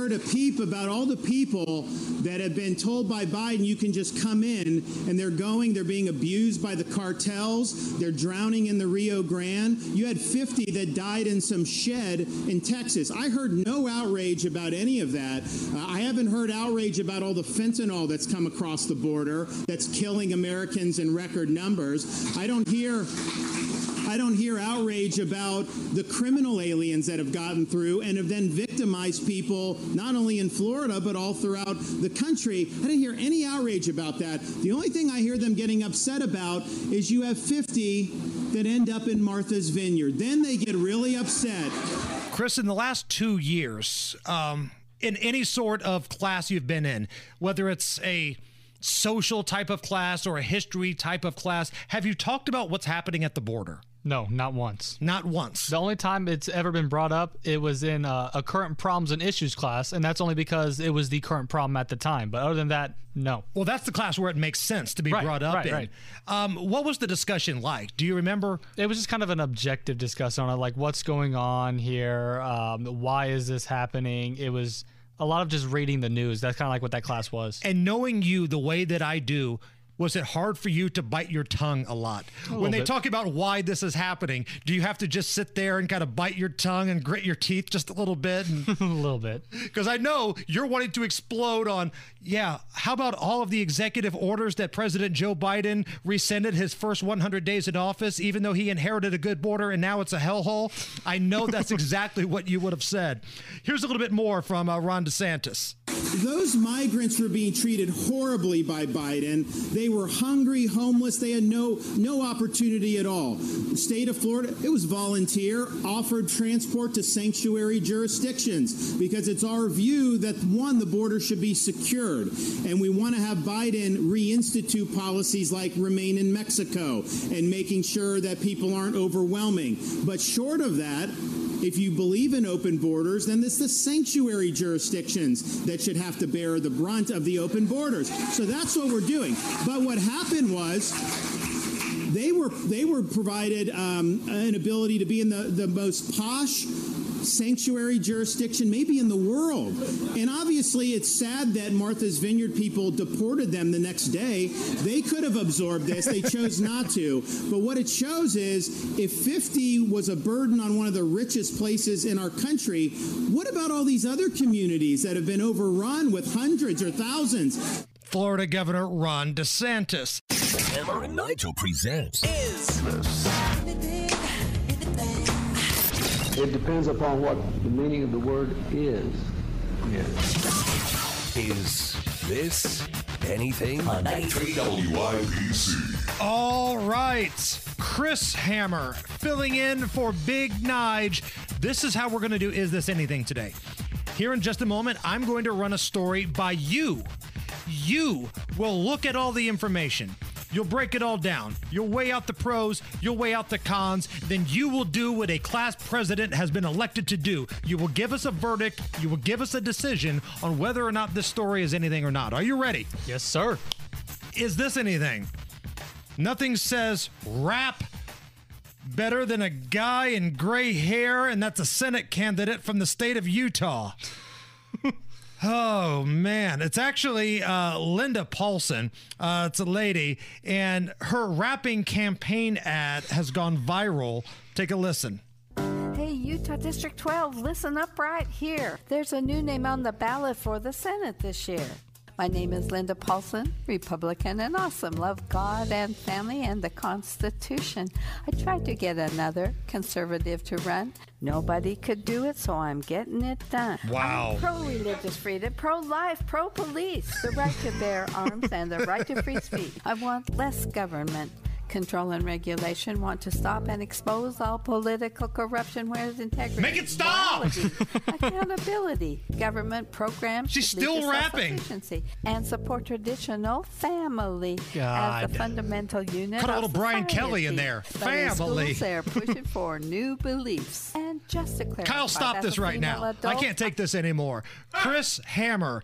Heard a peep about all the people that have been told by Biden you can just come in and they're going, they're being abused by the cartels, they're drowning in the Rio Grande. You had 50 that died in some shed in Texas. I heard no outrage about any of that. Uh, I haven't heard outrage about all the fentanyl that's come across the border that's killing Americans in record numbers. I don't hear I don't hear outrage about the criminal aliens that have gotten through and have then victimized people not only in Florida but all throughout the country. I didn't hear any outrage about that. The only thing I hear them getting upset about is you have 50 that end up in Martha's Vineyard. Then they get really upset. Chris, in the last two years, um, in any sort of class you've been in, whether it's a social type of class or a history type of class, have you talked about what's happening at the border? No, not once. Not once. The only time it's ever been brought up, it was in a, a current problems and issues class, and that's only because it was the current problem at the time. But other than that, no. Well, that's the class where it makes sense to be Right, brought up right, in. right. Um, what was the discussion like? Do you remember? It was just kind of an objective discussion on it, like what's going on here, um, why is this happening. It was a lot of just reading the news. That's kind of like what that class was. And knowing you the way that I do, was it hard for you to bite your tongue a lot? A when they bit. talk about why this is happening, do you have to just sit there and kind of bite your tongue and grit your teeth just a little bit? a little bit. Because I know you're wanting to explode on, yeah, how about all of the executive orders that President Joe Biden rescinded his first 100 days in office, even though he inherited a good border and now it's a hellhole? I know that's exactly what you would have said. Here's a little bit more from uh, Ron DeSantis. Those migrants were being treated horribly by Biden. They were hungry, homeless. They had no no opportunity at all. The state of Florida, it was volunteer, offered transport to sanctuary jurisdictions because it's our view that one, the border should be secured, and we want to have Biden reinstitute policies like remain in Mexico and making sure that people aren't overwhelming. But short of that, if you believe in open borders, then it's the sanctuary jurisdictions that should have to bear the brunt of the open borders. So that's what we're doing. But what happened was they were they were provided um, an ability to be in the, the most posh sanctuary jurisdiction maybe in the world. And obviously it's sad that martha's vineyard people deported them the next day. They could have absorbed this. They chose not to. But what it shows is if 50 was a burden on one of the richest places in our country what about all these other communities that have been overrun with hundreds or thousands? Florida Governor Ron DeSantis. Hammer and Nigel presents Is It depends upon what the meaning of the word is. Is this anything? On 93 WIBC. All right. Chris Hammer filling in for Big Nige. This is how we're going to do Is This Anything today. Here in just a moment, I'm going to run a story by you. You will look at all the information. You'll break it all down. You'll weigh out the pros, you'll weigh out the cons. Then you will do what a class president has been elected to do. You will give us a verdict, you will give us a decision on whether or not this story is anything or not. Are you ready? Yes, sir. Is this anything? Nothing says rap better than a guy in gray hair, and that's a Senate candidate from the state of Utah. oh man, it's actually uh, Linda Paulson. Uh, it's a lady, and her rapping campaign ad has gone viral. Take a listen. Hey, Utah District 12, listen up right here. There's a new name on the ballot for the Senate this year. My name is Linda Paulson, Republican and awesome. Love God and family and the Constitution. I tried to get another conservative to run. Nobody could do it, so I'm getting it done. Wow. Pro religious freedom, pro life, pro police, the right to bear arms, and the right to free speech. I want less government. Control and regulation want to stop and expose all political corruption where it's integrity. Make it stop! accountability, government programs. She's still rapping. self-sufficiency, And support traditional family as the fundamental unit. Put a little Brian Kelly in there. But in Family. schools, they're pushing for new beliefs. And just to clarify, Kyle, stop this right now. I can't take this anymore. Chris Hammer,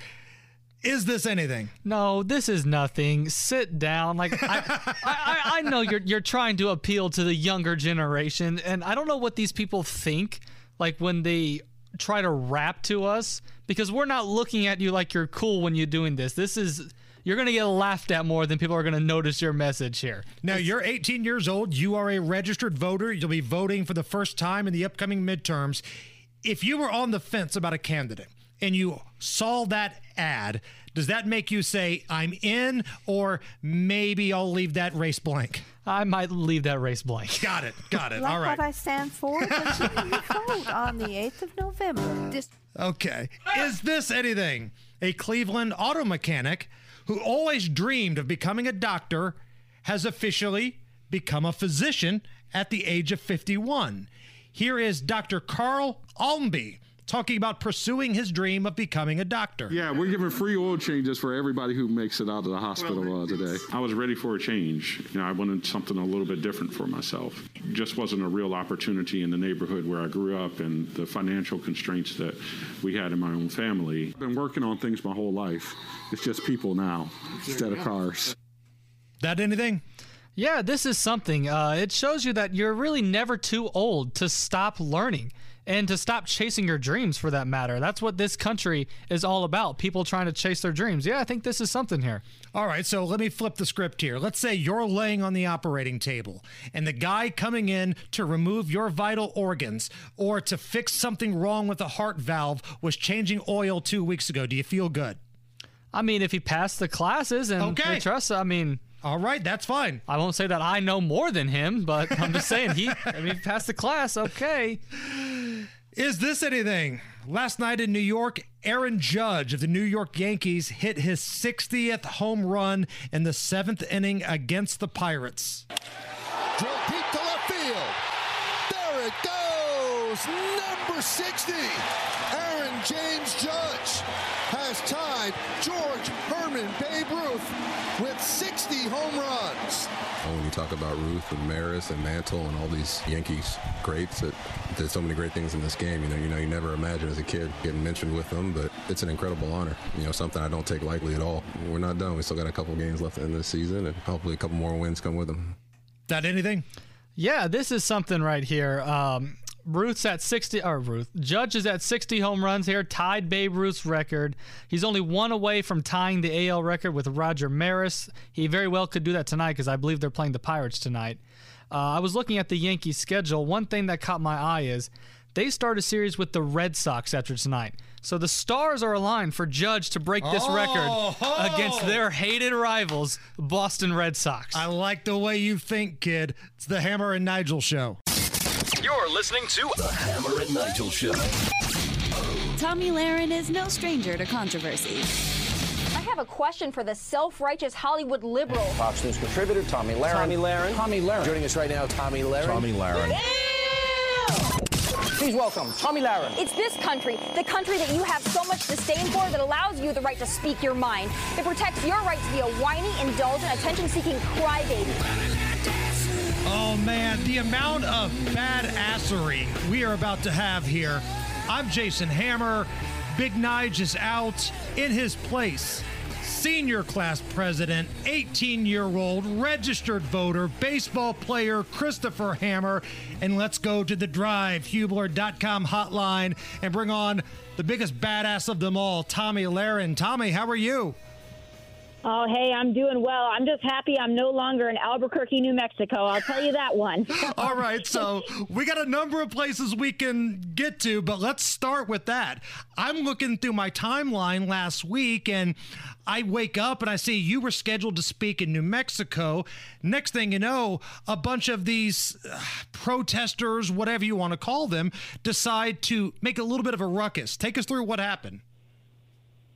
is this anything? No, this is nothing. Sit down. Like I, I, I, know you're you're trying to appeal to the younger generation, and I don't know what these people think. Like when they try to rap to us because we're not looking at you like you're cool when you're doing this. This is you're going to get laughed at more than people are going to notice your message here. Now, you're 18 years old. You are a registered voter. You'll be voting for the first time in the upcoming midterms. If you were on the fence about a candidate and you saw that ad, does that make you say, I'm in, or maybe I'll leave that race blank? I might leave that race blank. Got it. Got it. Like All right. what I stand for, vote on the 8th of November. Dis- Okay. Is this anything? A Cleveland auto mechanic who always dreamed of becoming a doctor has officially become a physician at the age of 51. Here is Dr. Carl Allamby talking about pursuing his dream of becoming a doctor. Yeah, we're giving free oil changes for everybody who makes it out of the hospital uh, today. I was ready for a change. You know, I wanted something a little bit different for myself. Just wasn't a real opportunity in the neighborhood where I grew up and the financial constraints that we had in my own family. I've been working on things my whole life. It's just people now instead of cars. That anything? Yeah, this is something. Uh, it shows you that you're really never too old to stop learning and to stop chasing your dreams for that matter. That's what this country is all about people trying to chase their dreams. Yeah, I think this is something here. All right, so let me flip the script here. Let's say you're laying on the operating table and the guy coming in to remove your vital organs or to fix something wrong with a heart valve was changing oil two weeks ago. Do you feel good? I mean, if he passed the classes and Okay. trust, I mean, all right, that's fine. I won't say that I know more than him, but I'm just saying he. I mean, passed the class, okay. Is this anything? Last night in New York, Aaron Judge of the New York Yankees hit his 60th home run in the seventh inning against the Pirates. Drilled deep to left field. There it goes. Number 60. Aaron James Judge has tied George Herman Babe Ruth with 60 home runs. When you talk about Ruth and Maris and Mantle and all these Yankees greats that did so many great things in this game, you know, you know, you never imagine as a kid getting mentioned with them, but it's an incredible honor. You know, something I don't take lightly at all. We're not done. We still got a couple games left in this season, and hopefully a couple more wins come with them. That anything? Yeah, this is something right here. Um, Ruth's at 60, or Ruth, Judge is at 60 home runs here, tied Babe Ruth's record. He's only one away from tying the AL record with Roger Maris. He very well could do that tonight because I believe they're playing the Pirates tonight. Uh, I was looking at the Yankees schedule. One thing that caught my eye is they start a series with the Red Sox after tonight. So the stars are aligned for Judge to break this Oh, record ho. against their hated rivals, Boston Red Sox. I like the way you think, kid. It's the Hammer and Nigel show. You're listening to The Hammer and Nigel Show. Tomi Lahren is no stranger to controversy. I have a question for the self-righteous Hollywood liberal. Fox News contributor Tomi Lahren. Tomi Lahren. Tomi Lahren. Joining us right now, Tomi Lahren. Tomi Lahren. Please welcome Tomi Lahren. It's this country, the country that you have so much disdain for that allows you the right to speak your mind, that protects your right to be a whiny, indulgent, attention-seeking crybaby. Oh man, the amount of badassery we are about to have here. I'm Jason Hammer. Big Nige is out in his place. Senior class president, 18 year old registered voter, baseball player Christopher Hammer. And let's go to the drivehubler.com hotline, and bring on the biggest badass of them all, Tomi Lahren. Tomi, how are you? Oh, hey, I'm doing well. I'm just happy I'm no longer in Albuquerque, New Mexico. I'll tell you that one. All right, so we got a number of places we can get to, but let's start with that. I'm looking through my timeline last week and I wake up and I see you were scheduled to speak in New Mexico. Next thing you know, a bunch of these uh, protesters, whatever you want to call them, decide to make a little bit of a ruckus. Take us through what happened.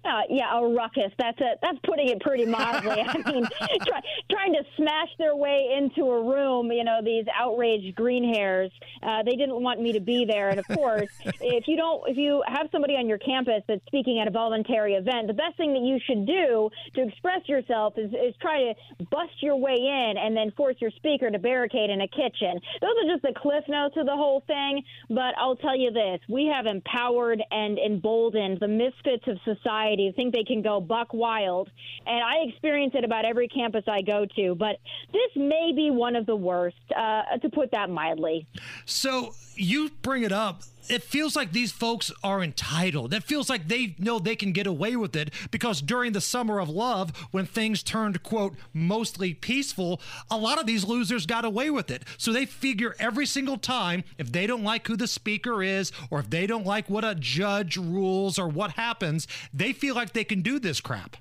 Uh, yeah, a ruckus. That's a that's putting it pretty mildly. I mean, try, trying to smash their way into a room. You know, these outraged green hairs. Uh, they didn't want me to be there. And of course, if you don't, if you have somebody on your campus that's speaking at a voluntary event, the best thing that you should do to express yourself is, is try to bust your way in and then force your speaker to barricade in a kitchen. Those are just the cliff notes of the whole thing. But I'll tell you this: we have empowered and emboldened the misfits of society who think they can go buck wild. And I experience it about every campus I go to. But this may be one of the worst, uh, to put that mildly. So you bring it up it feels like these folks are entitled. It feels like they know they can get away with it because during the summer of love, when things turned, quote, mostly peaceful, a lot of these losers got away with it. So they figure every single time if they don't like who the speaker is or if they don't like what a judge rules or what happens, they feel like they can do this crap.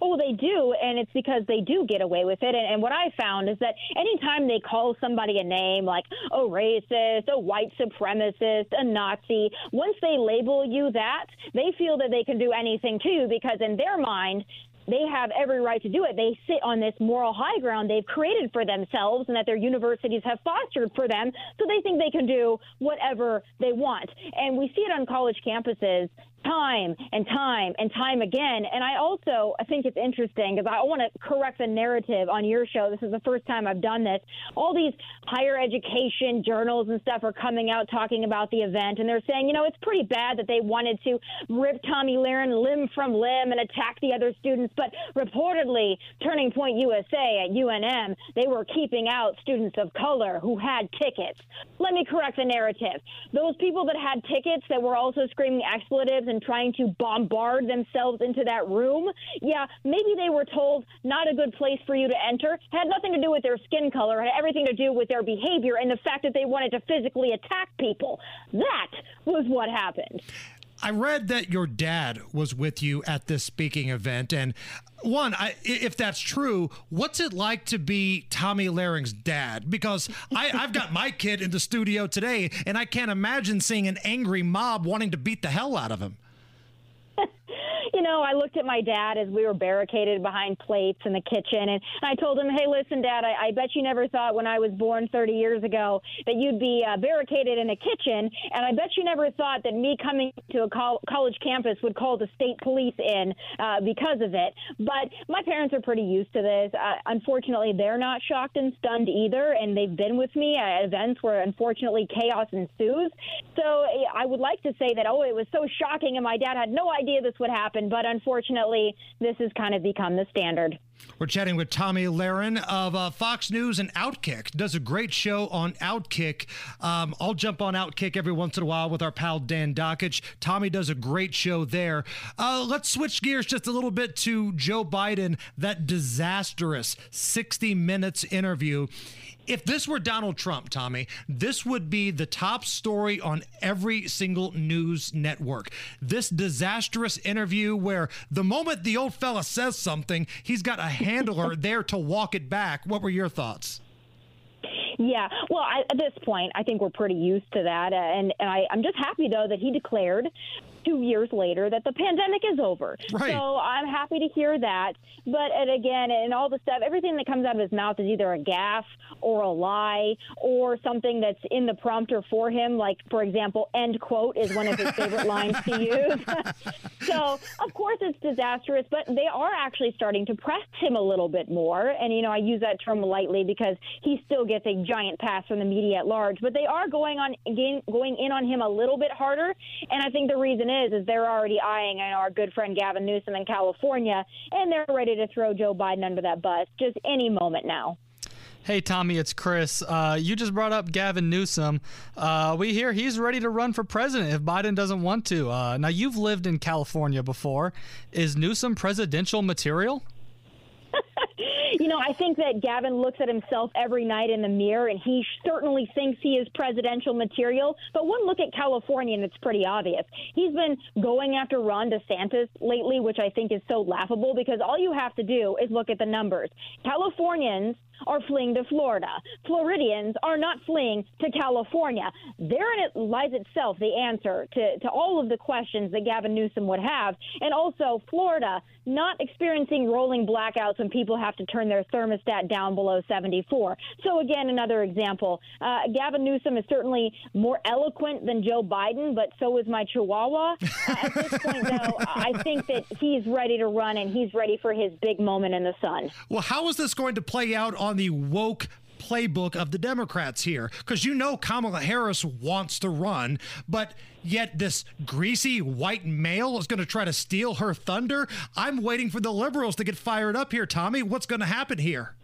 Oh, they do, and it's because they do get away with it. And, and what I found is that anytime they call somebody a name like a racist, a white supremacist, a Nazi, once they label you that, they feel that they can do anything to you because in their mind, they have every right to do it. They sit on this moral high ground they've created for themselves and that their universities have fostered for them. So they think they can do whatever they want. And we see it on college campuses time and time and time again. And I also I think it's interesting because I want to correct the narrative on your show. This is the first time I've done this. All these higher education journals and stuff are coming out talking about the event, and they're saying, you know, it's pretty bad that they wanted to rip Tomi Lahren limb from limb and attack the other students. But reportedly, Turning Point USA at UNM, they were keeping out students of color who had tickets. Let me correct the narrative. Those people that had tickets that were also screaming expletives and and trying to bombard themselves into that room, yeah, maybe they were told not a good place for you to enter. Had nothing to do with their skin color, had everything to do with their behavior and the fact that they wanted to physically attack people. That was what happened. I read that your dad was with you at this speaking event, and one, I, if that's true, what's it like to be Tomi Lahren's dad? Because I, I've got my kid in the studio today, and I can't imagine seeing an angry mob wanting to beat the hell out of him you know, I looked at my dad as we were barricaded behind plates in the kitchen, and I told him, "Hey, listen, Dad, I, I bet you never thought when I was born 30 years ago that you'd be uh, barricaded in a kitchen, and I bet you never thought that me coming to a col- college campus would call the state police in uh, because of it." But my parents are pretty used to this. Uh, unfortunately, they're not shocked and stunned either, and they've been with me at events where unfortunately chaos ensues. So I would like to say that, oh, it was so shocking, and my dad had no idea this would happen but unfortunately, this has kind of become the standard. We're chatting with Tomi Lahren of uh, Fox News and Outkick. Does a great show on Outkick. Um, I'll jump on Outkick every once in a while with our pal Dan Dakich. Tomi does a great show there. Uh, let's switch gears just a little bit to Joe Biden, that disastrous 60 Minutes interview if this were Donald Trump, Tomi, this would be the top story on every single news network. This disastrous interview where the moment the old fella says something, he's got a handler there to walk it back. What were your thoughts? Yeah, well, I, at this point, I think we're pretty used to that, uh, and, and I, I'm just happy though that he declared two years later that the pandemic is over. Right. So I'm happy to hear that. But and again, and all the stuff, everything that comes out of his mouth is either a gaffe or a lie or something that's in the prompter for him. Like, for example, end quote is one of his favorite lines to use. so, of course, it's disastrous, but they are actually starting to press him a little bit more. And, you know, I use that term lightly because he still gets a giant pass from the media at large. But they are going on going in on him a little bit harder. And I think the reason is is, they're already eyeing our good friend Gavin Newsom in California, and they're ready to throw Joe Biden under that bus just any moment now. Hey, Tomi, it's Chris. Uh, you just brought up Gavin Newsom. Uh, we hear he's ready to run for president if Biden doesn't want to. Uh, now, you've lived in California before. Is Newsom presidential material? You know, I think that Gavin looks at himself every night in the mirror and he certainly thinks he is presidential material. But one look at California and it's pretty obvious. He's been going after Ron DeSantis lately, which I think is so laughable because all you have to do is look at the numbers. Californians are fleeing to Florida. Floridians are not fleeing to California. Therein it lies itself the answer to, to all of the questions that Gavin Newsom would have. And also, Florida not experiencing rolling blackouts when people have to turn their thermostat down below 74. So, again, another example. Uh, Gavin Newsom is certainly more eloquent than Joe Biden, but so is my Chihuahua. Uh, at this point, though, I think that he's ready to run and he's ready for his big moment in the sun. Well, how is this going to play out on the woke playbook of the Democrats here because you know Kamala Harris wants to run, but yet this greasy white male is going to try to steal her thunder. I'm waiting for the liberals to get fired up here, Tomi. What's going to happen here?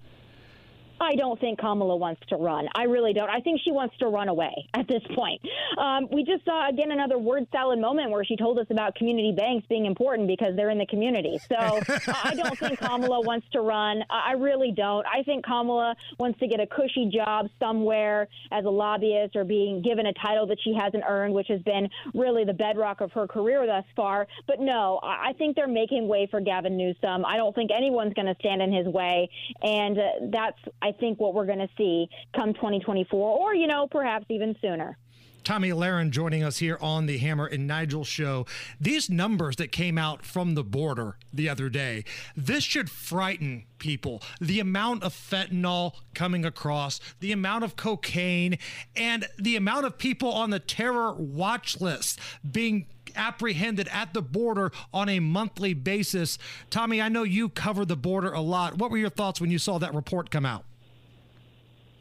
I don't think Kamala wants to run. I really don't. I think she wants to run away at this point. Um, we just saw again another word salad moment where she told us about community banks being important because they're in the community. So I don't think Kamala wants to run. I really don't. I think Kamala wants to get a cushy job somewhere as a lobbyist or being given a title that she hasn't earned, which has been really the bedrock of her career thus far. But no, I think they're making way for Gavin Newsom. I don't think anyone's going to stand in his way, and uh, that's I think what we're going to see come 2024, or you know perhaps even sooner. Tomi Lahren joining us here on the Hammer and Nigel show. These numbers that came out from the border the other day, this should frighten people. The amount of fentanyl coming across, the amount of cocaine, and the amount of people on the terror watch list being apprehended at the border on a monthly basis. Tomi, I know you cover the border a lot. What were your thoughts when you saw that report come out?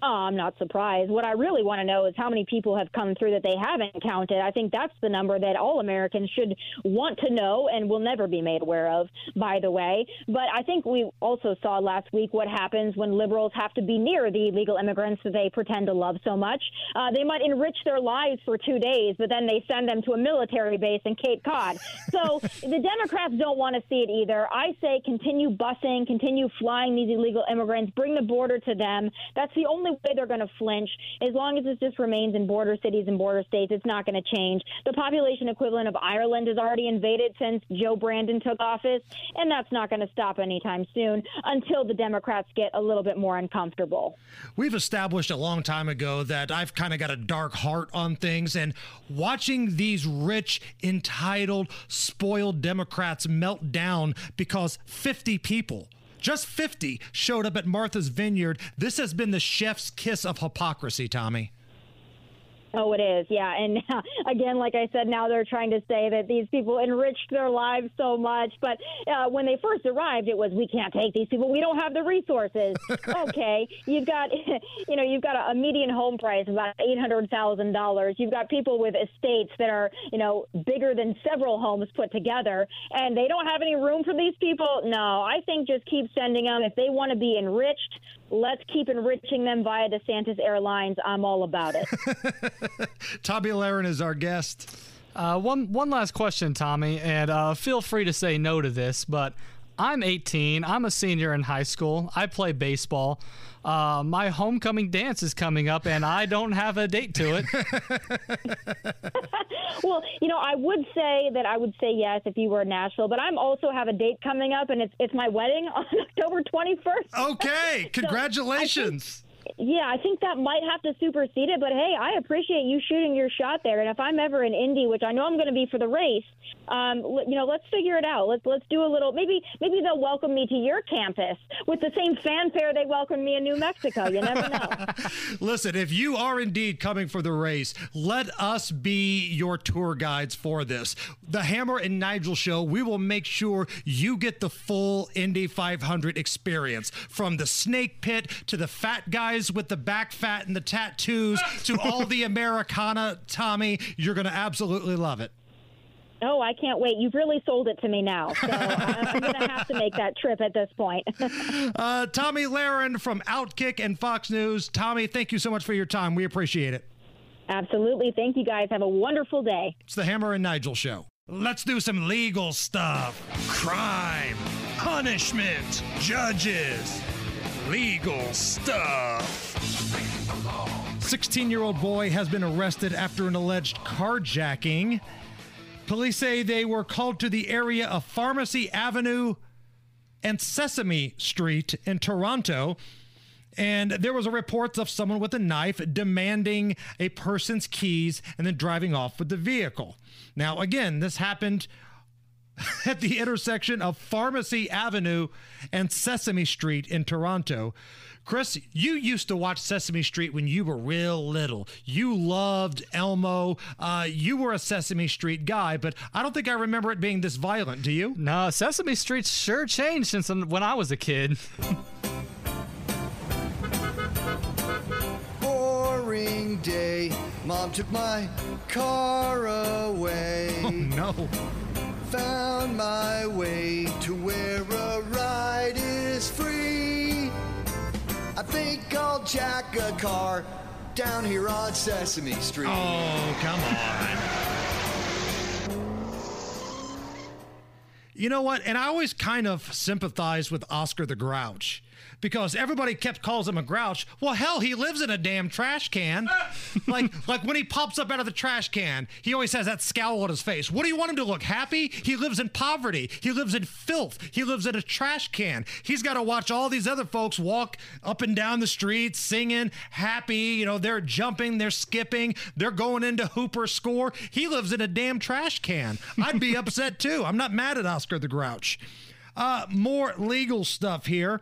Oh, I'm not surprised. What I really want to know is how many people have come through that they haven't counted. I think that's the number that all Americans should want to know and will never be made aware of, by the way. But I think we also saw last week what happens when liberals have to be near the illegal immigrants that they pretend to love so much. Uh, they might enrich their lives for two days, but then they send them to a military base in Cape Cod. So the Democrats don't want to see it either. I say continue busing, continue flying these illegal immigrants, bring the border to them. That's the only way they're going to flinch. As long as it just remains in border cities and border states, it's not going to change. The population equivalent of Ireland has already invaded since Joe Brandon took office, and that's not going to stop anytime soon until the Democrats get a little bit more uncomfortable. We've established a long time ago that I've kind of got a dark heart on things, and watching these rich, entitled, spoiled Democrats melt down because 50 people just 50 showed up at Martha's Vineyard. This has been the chef's kiss of hypocrisy, Tomi. Oh, it is, yeah. And again, like I said, now they're trying to say that these people enriched their lives so much. But uh, when they first arrived, it was we can't take these people. We don't have the resources. okay, you've got, you know, you've got a, a median home price of about eight hundred thousand dollars. You've got people with estates that are, you know, bigger than several homes put together, and they don't have any room for these people. No, I think just keep sending them if they want to be enriched let's keep enriching them via DeSantis Airlines. I'm all about it. Tomi Lahren is our guest. Uh, one one last question, Tomi, and uh, feel free to say no to this, but I'm 18. I'm a senior in high school. I play baseball. Uh, my homecoming dance is coming up, and I don't have a date to it. well, you know, I would say that I would say yes if you were in Nashville, but I'm also have a date coming up, and it's it's my wedding on October 21st. Okay, congratulations. so yeah, I think that might have to supersede it. But hey, I appreciate you shooting your shot there. And if I'm ever in Indy, which I know I'm going to be for the race, um, you know, let's figure it out. Let's let's do a little. Maybe maybe they'll welcome me to your campus with the same fanfare they welcomed me in New Mexico. You never know. Listen, if you are indeed coming for the race, let us be your tour guides for this. The Hammer and Nigel show. We will make sure you get the full Indy 500 experience, from the snake pit to the fat guys with the back fat and the tattoos to all the Americana. Tomi. you're going to absolutely love it. Oh, I can't wait. You've really sold it to me now. So I'm going to have to make that trip at this point. uh, Tomi Lahren from Outkick and Fox News. Tomi, thank you so much for your time. We appreciate it. Absolutely. Thank you guys. Have a wonderful day. It's the Hammer and Nigel show. Let's do some legal stuff. Crime, punishment, judges, legal stuff. 16 year old boy has been arrested after an alleged carjacking. Police say they were called to the area of Pharmacy Avenue and Sesame Street in Toronto. And there was a report of someone with a knife demanding a person's keys and then driving off with the vehicle. Now, again, this happened at the intersection of Pharmacy Avenue and Sesame Street in Toronto. Chris, you used to watch Sesame Street when you were real little. You loved Elmo. Uh, you were a Sesame Street guy, but I don't think I remember it being this violent. Do you? No, Sesame Street sure changed since when I was a kid. Boring day. Mom took my car away. Oh, no. Found my way to where a ride is free. Think I'll jack a car down here on Sesame Street. Oh, come on. You know what? And I always kind of sympathize with Oscar the Grouch because everybody kept calls him a grouch. Well, hell, he lives in a damn trash can. like, like when he pops up out of the trash can, he always has that scowl on his face. What do you want him to look happy? He lives in poverty. He lives in filth. He lives in a trash can. He's got to watch all these other folks walk up and down the streets singing, happy. You know, they're jumping, they're skipping, they're going into Hooper's store. He lives in a damn trash can. I'd be upset too. I'm not mad at Oscar the Grouch. Uh, more legal stuff here.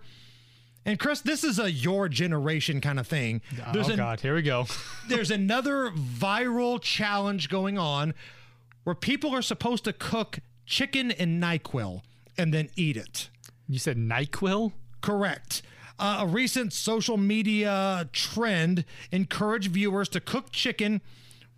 And Chris, this is a your generation kind of thing. oh an- God, here we go. there's another viral challenge going on where people are supposed to cook chicken in NyQuil and then eat it. You said NyQuil? Correct. Uh, a recent social media trend encouraged viewers to cook chicken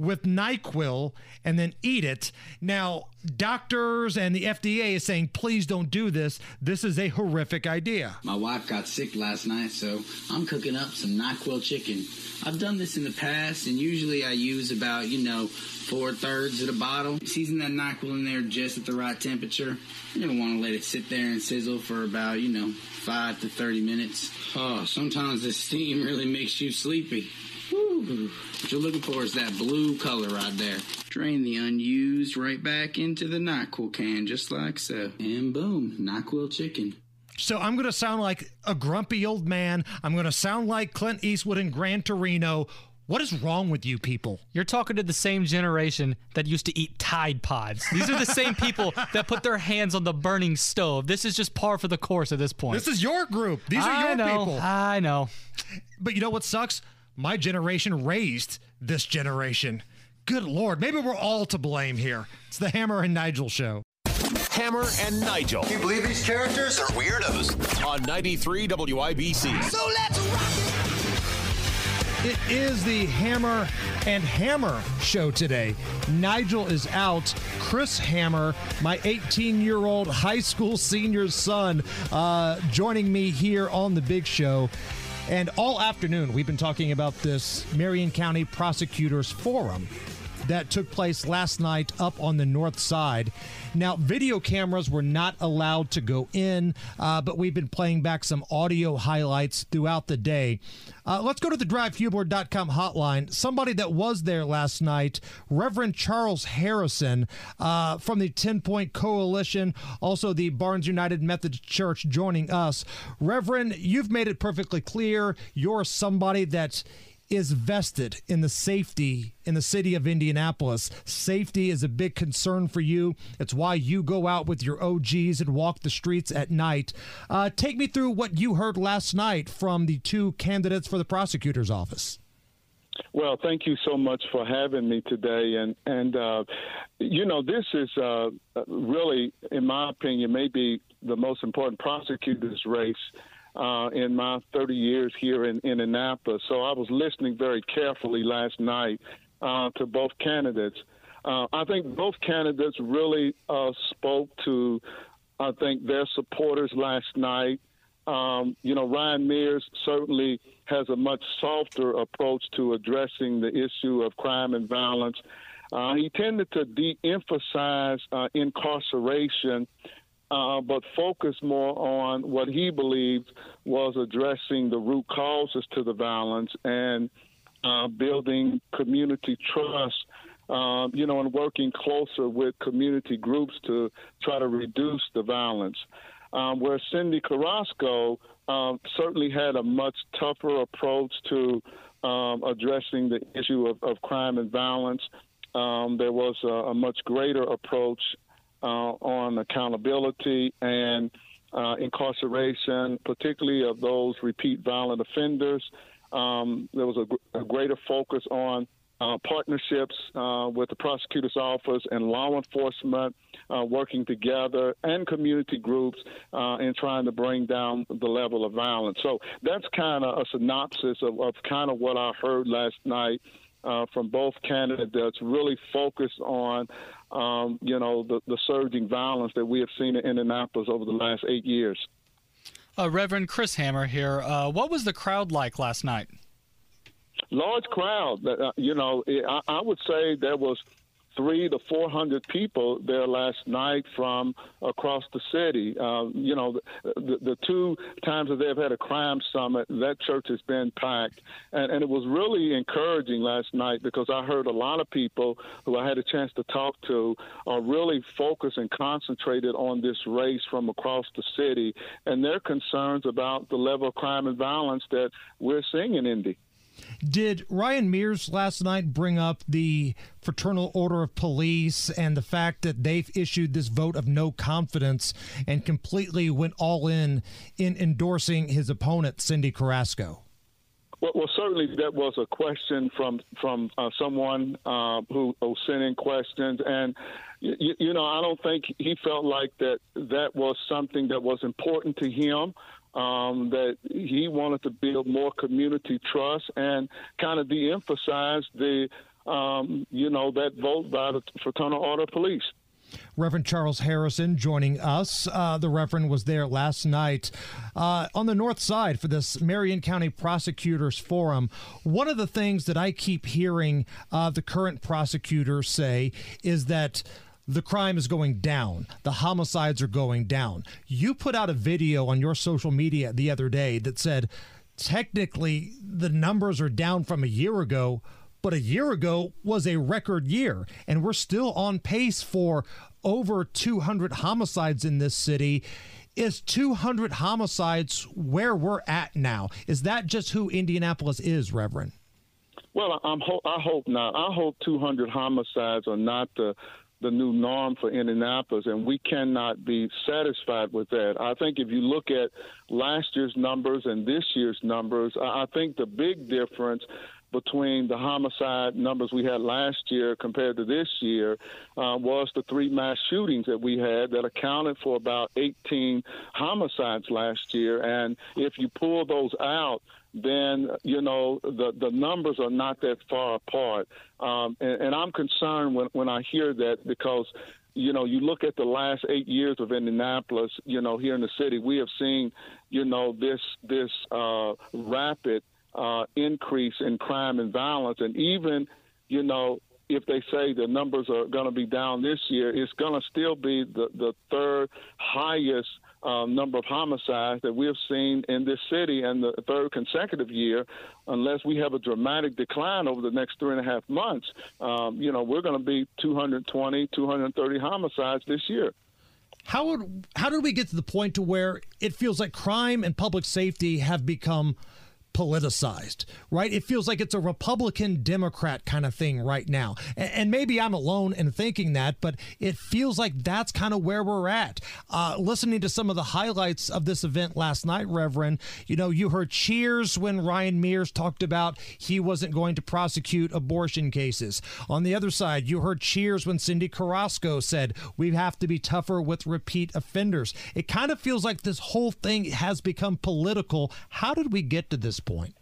with NyQuil and then eat it. Now, doctors and the FDA is saying, please don't do this. This is a horrific idea. My wife got sick last night, so I'm cooking up some NyQuil chicken. I've done this in the past, and usually I use about, you know, four thirds of the bottle. Season that NyQuil in there just at the right temperature. You don't want to let it sit there and sizzle for about, you know, five to 30 minutes. Oh, sometimes the steam really makes you sleepy. Whew. What you're looking for is that blue color right there. Drain the unused right back into the NyQuil can, just like so. And boom, NyQuil chicken. So I'm going to sound like a grumpy old man. I'm going to sound like Clint Eastwood in Gran Torino. What is wrong with you people? You're talking to the same generation that used to eat Tide Pods. These are the same people that put their hands on the burning stove. This is just par for the course at this point. This is your group. These are I your know, people. I know. But you know what sucks? My generation raised this generation. Good Lord. Maybe we're all to blame here. It's the Hammer and Nigel show. Hammer and Nigel. Can you believe these characters are Weirdos. On 93 WIBC. So let's rock It is the Hammer and Hammer show today. Nigel is out. Chris Hammer, my 18 year old high school senior son, uh, joining me here on the big show. And all afternoon, we've been talking about this Marion County Prosecutors Forum that took place last night up on the north side. Now, video cameras were not allowed to go in, uh, but we've been playing back some audio highlights throughout the day. Uh, let's go to the drivehubler.com hotline. Somebody that was there last night, Reverend Charles Harrison uh, from the 10 Point Coalition, also the Barnes United Methodist Church, joining us. Reverend, you've made it perfectly clear you're somebody that is vested in the safety in the city of Indianapolis. Safety is a big concern for you. It's why you go out with your OGs and walk the streets at night. Uh, take me through what you heard last night from the two candidates for the prosecutor's office. Well, thank you so much for having me today. And and uh, you know, this is uh, really, in my opinion, maybe the most important prosecutor's race uh, in my 30 years here in, in Annapolis. So I was listening very carefully last night uh, to both candidates. Uh, I think both candidates really uh, spoke to, I think, their supporters last night. Um, you know, Ryan Mears certainly has a much softer approach to addressing the issue of crime and violence. Uh, he tended to de emphasize uh, incarceration uh, but focus more on what he believed was addressing the root causes to the violence and uh, building community trust. Uh, you know, and working closer with community groups to try to reduce the violence. Um, where Cyndi Carrasco um, certainly had a much tougher approach to um, addressing the issue of, of crime and violence. Um, there was a, a, much greater approach uh, on accountability and uh, incarceration, particularly of those repeat violent offenders. Um, there was a, a, greater focus on uh, partnerships uh, with the prosecutor's office and law enforcement uh, working together and community groups uh, in trying to bring down the level of violence. So that's kind of a synopsis of, of kind of what I heard last night uh, from both candidates, really focused on, um, you know, the, the surging violence that we have seen in Indianapolis over the last eight years. Uh, Reverend Chris Hammer here. Uh, what was the crowd like last night? Large crowd. Uh, you know, I, I would say there was three to four hundred people there last night from across the city. Uh, you know, the, the, two times that they've had a crime summit, that church has been packed, and, and it was really encouraging last night because I heard a lot of people who I had a chance to talk to are really focused and concentrated on this race from across the city and their concerns about the level of crime and violence that we're seeing in Indy. Did Ryan Mears last night bring up the Fraternal Order of Police and the fact that they've issued this vote of no confidence and completely went all in in endorsing his opponent, Cyndi Carrasco? Well, well, certainly that was a question from from uh, someone uh, who, who sent in questions, and you, you know I don't think he felt like that that was something that was important to him um, that he wanted to build more community trust and kind of de-emphasize the, um, you know, that vote by the Fraternal Order of Police. Reverend Charles Harrison joining us. Uh, the Reverend was there last night uh, on the north side for this Marion County Prosecutors Forum. One of the things that I keep hearing uh, the current prosecutors say is that the crime is going down. The homicides are going down. You put out a video on your social media the other day that said technically the numbers are down from a year ago, but a year ago was a record year. And we're still on pace for over 200 homicides in this city. Is 200 homicides where we're at now? Is that just who Indianapolis is, Reverend? Well, I'm ho- I hope not. I hope 200 homicides are not the the new norm for Indianapolis, and we cannot be satisfied with that. I think if you look at last year's numbers and this year's numbers, I think the big difference between the homicide numbers we had last year compared to this year uh, was the three mass shootings that we had that accounted for about 18 homicides last year. And if you pull those out, then you know the the numbers are not that far apart. Um, and, and I'm concerned when when I hear that because you know, you look at the last eight years of Indianapolis, you know, here in the city, we have seen, you know, this this uh, rapid uh, increase in crime and violence, and even, you know, if they say the numbers are going to be down this year, it's going to still be the the third highest um, number of homicides that we have seen in this city and the third consecutive year, unless we have a dramatic decline over the next three and a half months, um, you know, we're going to be 220, 230 homicides this year. How would how did we get to the point to where it feels like crime and public safety have become – politicized, right? It feels like it's a Republican Democrat kind of thing right now. And, maybe I'm alone in thinking that, but it feels like that's kind of where we're at. Uh, listening to some of the highlights of this event last night, Reverend, you know, you heard cheers when Ryan Mears talked about he wasn't going to prosecute abortion cases. On the other side, you heard cheers when Cyndi Carrasco said we have to be tougher with repeat offenders. It kind of feels like this whole thing has become political. How did we get to this point?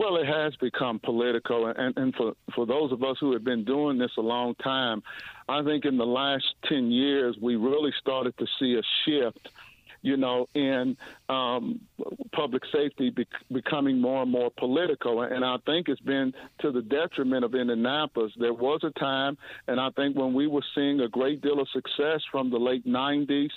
Well, it has become political, and, and for for those of us who have been doing this a long time, I think in the last ten years we really started to see a shift you know, in um, public safety be- becoming more and more political. And I think it's been to the detriment of Indianapolis. There was a time, and I think when we were seeing a great deal of success from the late 90s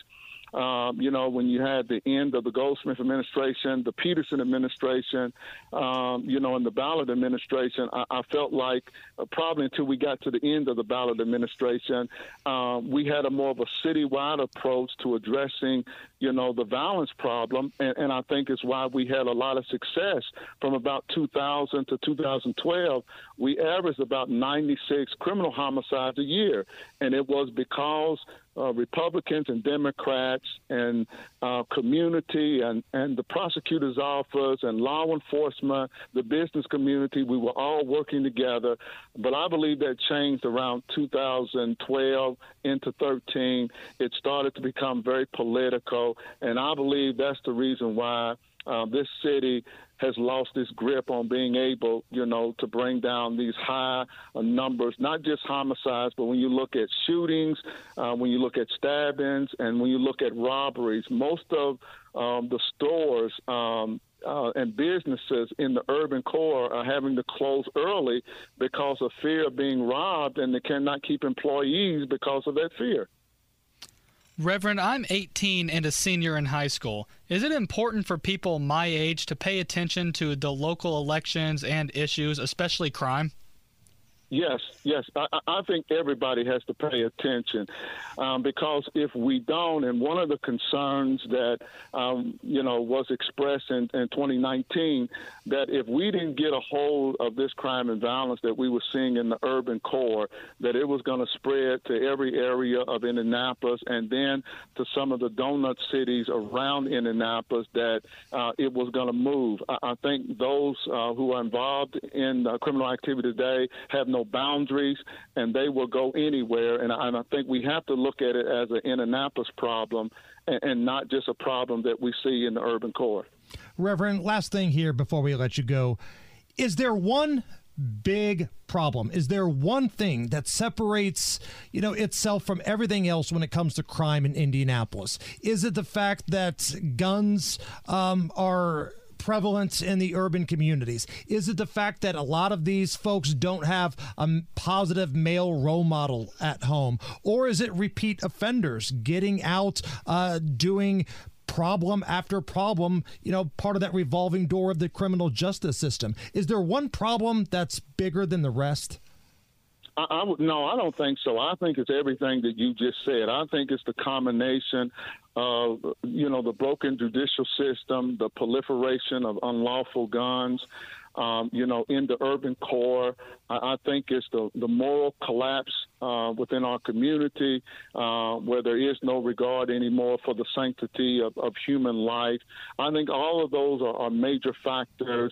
um, you know, when you had the end of the Goldsmith administration, the Peterson administration, um, you know, and the Ballard administration, I, I felt like uh, probably until we got to the end of the Ballard administration, um, we had a more of a citywide approach to addressing, you know, the violence problem. And, and I think it's why we had a lot of success from about 2000 to 2012. We averaged about 96 criminal homicides a year. And it was because uh, Republicans and Democrats and uh, community and, and the prosecutor's office and law enforcement, the business community, we were all working together. But I believe that changed around 2012 into 13. It started to become very political, and I believe that's the reason why uh, this city has lost its grip on being able, you know, to bring down these high uh, numbers, not just homicides, but when you look at shootings, uh, when you look at stabbings, and when you look at robberies, most of um, the stores um, uh, and businesses in the urban core are having to close early because of fear of being robbed, and they cannot keep employees because of that fear. Reverend, I'm 18 and a senior in high school. Is it important for people my age to pay attention to the local elections and issues, especially crime? Yes, yes. I, I think everybody has to pay attention um, because if we don't, and one of the concerns that um, you know was expressed in, in 2019, that if we didn't get a hold of this crime and violence that we were seeing in the urban core, that it was going to spread to every area of Indianapolis and then to some of the donut cities around Indianapolis, that uh, it was going to move. I, I think those uh, who are involved in uh, criminal activity today have no boundaries, and they will go anywhere. And I, and I think we have to look at it as an Indianapolis problem and, and not just a problem that we see in the urban core. Reverend, last thing here before we let you go. Is there one big problem? Is there one thing that separates, you know, itself from everything else when it comes to crime in Indianapolis? Is it the fact that guns um, are prevalent in the urban communities? Is it the fact that a lot of these folks don't have a positive male role model at home? Or is it repeat offenders getting out, uh, doing problem after problem, you know, part of that revolving door of the criminal justice system? Is there one problem that's bigger than the rest? I, I no, I don't think so. I think it's everything that you just said. I think it's the combination of you know the broken judicial system, the proliferation of unlawful guns. Um, you know, in the urban core, I, I think it's the, the moral collapse uh, within our community uh, where there is no regard anymore for the sanctity of, of human life. I think all of those are, are major factors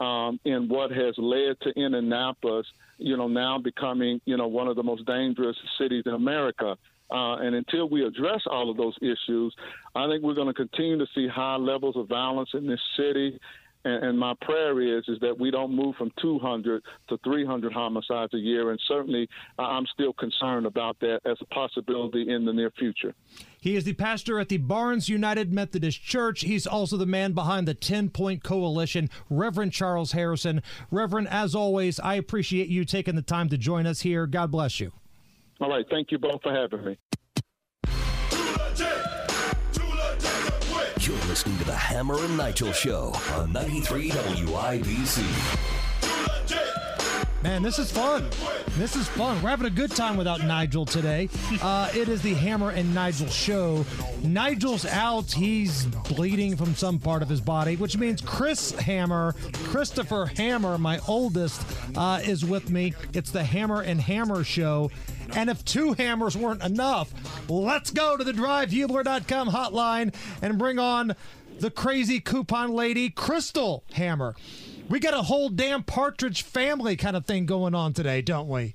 um, in what has led to Indianapolis, you know, now becoming, you know, one of the most dangerous cities in America. Uh, and until we address all of those issues, I think we're going to continue to see high levels of violence in this city. And, and, my prayer is is that we don't move from 200 to 300 homicides a year. And certainly, I'm still concerned about that as a possibility in the near future. He is the pastor at the Barnes United Methodist Church. He's also the man behind the 10 Point Coalition, Reverend Charles Harrison. Reverend, as always, I appreciate you taking the time to join us here. God bless you. All right. Thank you both for having me. You're listening to the Hammer and Nigel Show on 93 WIBC. Man, this is fun. This is fun. We're having a good time without Nigel today. Uh, it is the Hammer and Nigel show. Nigel's out. He's bleeding from some part of his body, which means Chris Hammer, Christopher Hammer, my oldest, uh, is with me. It's the Hammer and Hammer show. And if two hammers weren't enough, let's go to the drivehubler.com hotline and bring on the crazy coupon lady, Crystal Hammer. We got a whole damn partridge family kind of thing going on today, don't we?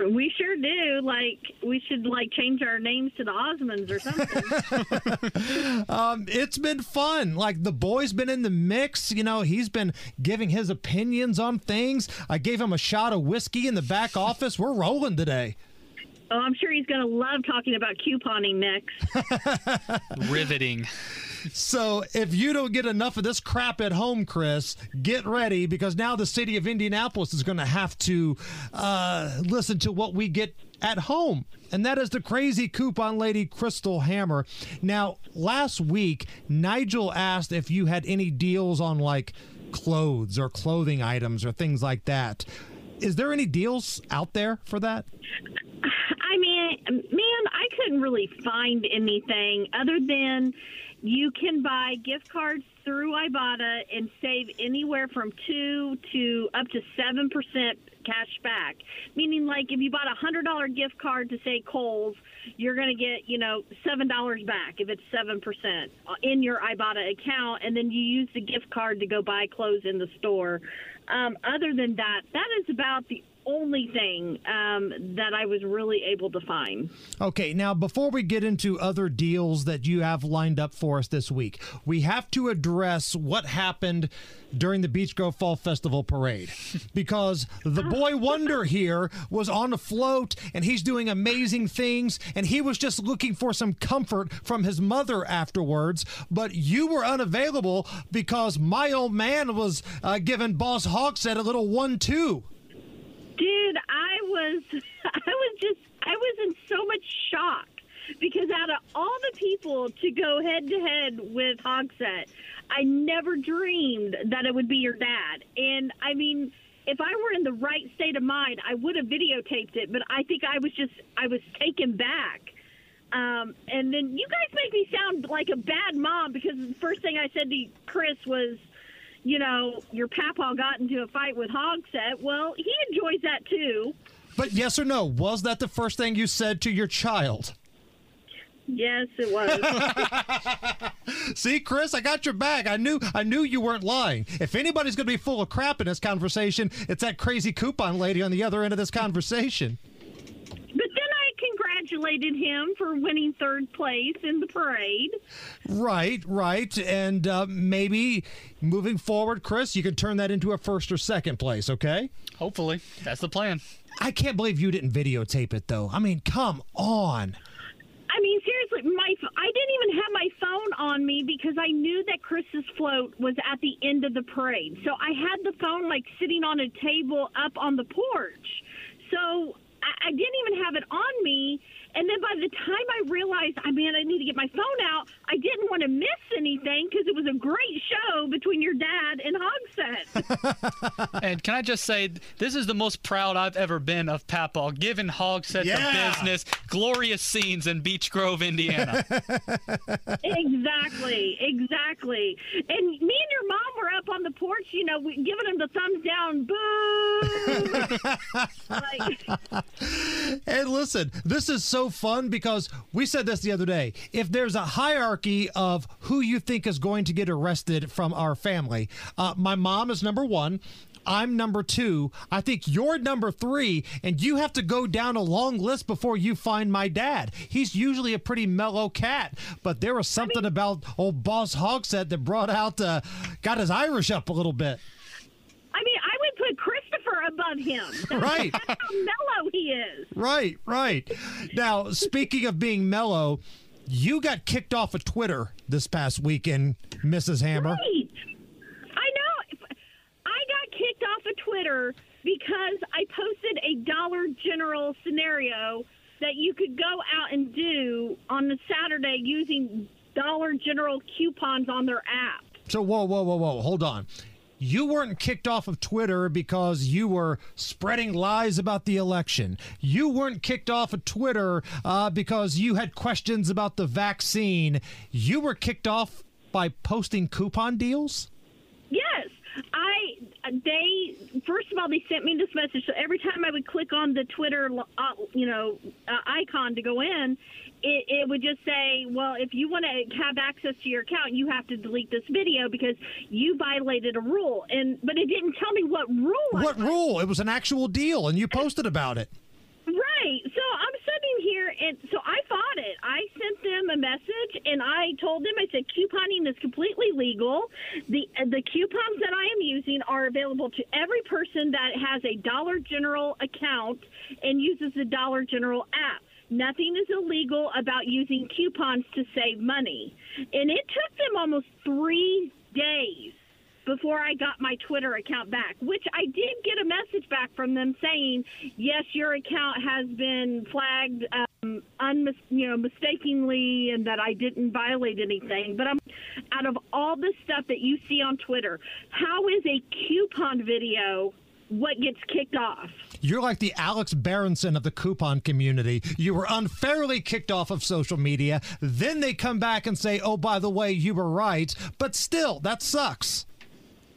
We sure do. Like we should like change our names to the Osmonds or something. um, it's been fun. Like the boy's been in the mix. You know, he's been giving his opinions on things. I gave him a shot of whiskey in the back office. We're rolling today. Oh, I'm sure he's going to love talking about couponing next. Riveting. So if you don't get enough of this crap at home, Chris, get ready because now the city of Indianapolis is going to have to uh, listen to what we get at home. And that is the crazy coupon lady, Crystal Hammer. Now, last week, Nigel asked if you had any deals on like clothes or clothing items or things like that. Is there any deals out there for that? I mean, man, I couldn't really find anything other than you can buy gift cards through Ibotta and save anywhere from two to up to seven percent cash back. Meaning, like if you bought a hundred dollar gift card to say Kohl's, you're going to get you know seven dollars back if it's seven percent in your Ibotta account, and then you use the gift card to go buy clothes in the store. Um, other than that, that is about the only thing um, that I was really able to find. Okay, now before we get into other deals that you have lined up for us this week, we have to address what happened during the Beech Grove Fall Festival parade because the boy wonder here was on a float and he's doing amazing things and he was just looking for some comfort from his mother afterwards, but you were unavailable because my old man was uh, giving Boss Hogsett a little one-two. Dude, I was I was just I was in so much shock because out of all the people to go head to head with Hogsett, I never dreamed that it would be your dad. And I mean, if I were in the right state of mind, I would have videotaped it, but I think I was just I was taken back. Um, and then you guys make me sound like a bad mom because the first thing I said to Chris was, you know, your papa got into a fight with Hogsett. Well, he enjoys that too. But yes or no, was that the first thing you said to your child? Yes, it was. See, Chris, I got your back. I knew I knew you weren't lying. If anybody's going to be full of crap in this conversation, it's that crazy coupon lady on the other end of this conversation. But then I congratulated him for winning third place in the parade. Right, right. And uh, maybe moving forward, Chris, you could turn that into a first or second place, okay? Hopefully. That's the plan. I can't believe you didn't videotape it, though. I mean, come on. I mean, seriously, my I didn't even have my phone on me because I knew that Chris's float was at the end of the parade. So I had the phone like sitting on a table up on the porch. So I, I didn't even have it on me. And then by the time I realized, I mean, I need to get my phone out, I didn't want to miss anything because it was a great show between your dad and Hogsett. and can I just say, this is the most proud I've ever been of Papaw, giving Hogsett Yeah. the business, glorious scenes in Beech Grove, Indiana. exactly, exactly. And me and your mom were up on the porch, you know, giving him the thumbs down, boo. like, And listen, this is so fun because we said this the other day. If there's a hierarchy of who you think is going to get arrested from our family, uh, my mom is number one. I'm number two. I think you're number three, and you have to go down a long list before you find my dad. He's usually a pretty mellow cat, but there was something about old Boss Hogsett that brought out, uh, got his Irish up a little bit. I mean, I would put Him. That's, Right. That's how mellow he is. Right, right. Now, speaking of being mellow, you got kicked off of Twitter this past weekend, Mrs. Hammer. Right. I know. I got kicked off of Twitter because I posted a Dollar General scenario that you could go out and do on the Saturday using Dollar General coupons on their app. So, whoa, whoa, whoa, whoa, hold on. You weren't kicked off of Twitter because you were spreading lies about the election. You weren't kicked off of Twitter uh, because you had questions about the vaccine. You were kicked off by posting coupon deals? Yes, I. They first of all they sent me this message. So every time I would click on the Twitter, uh, you know, uh, icon to go in, it, it would just say, "Well, if you want to have access to your account, you have to delete this video because you violated a rule." And but it didn't tell me what rule. What rule? It was an actual deal, and you posted about it. Right. So I'm sitting here, and so I fought it. I sent them a message, and I told them, I said, couponing is completely legal. The the coupons that I am using are available to every person that has a Dollar General account and uses the Dollar General app. Nothing is illegal about using coupons to save money. And it took them almost three days before I got my Twitter account back, which I did get a message back from them saying, yes, your account has been flagged, um, unmis- you know, mistakenly, and that I didn't violate anything. But I'm out of all the stuff that you see on Twitter, how is a coupon video what gets kicked off? You're like the Alex Berenson of the coupon community. You were unfairly kicked off of social media. Then they come back and say, oh, by the way, you were right. But still, that sucks.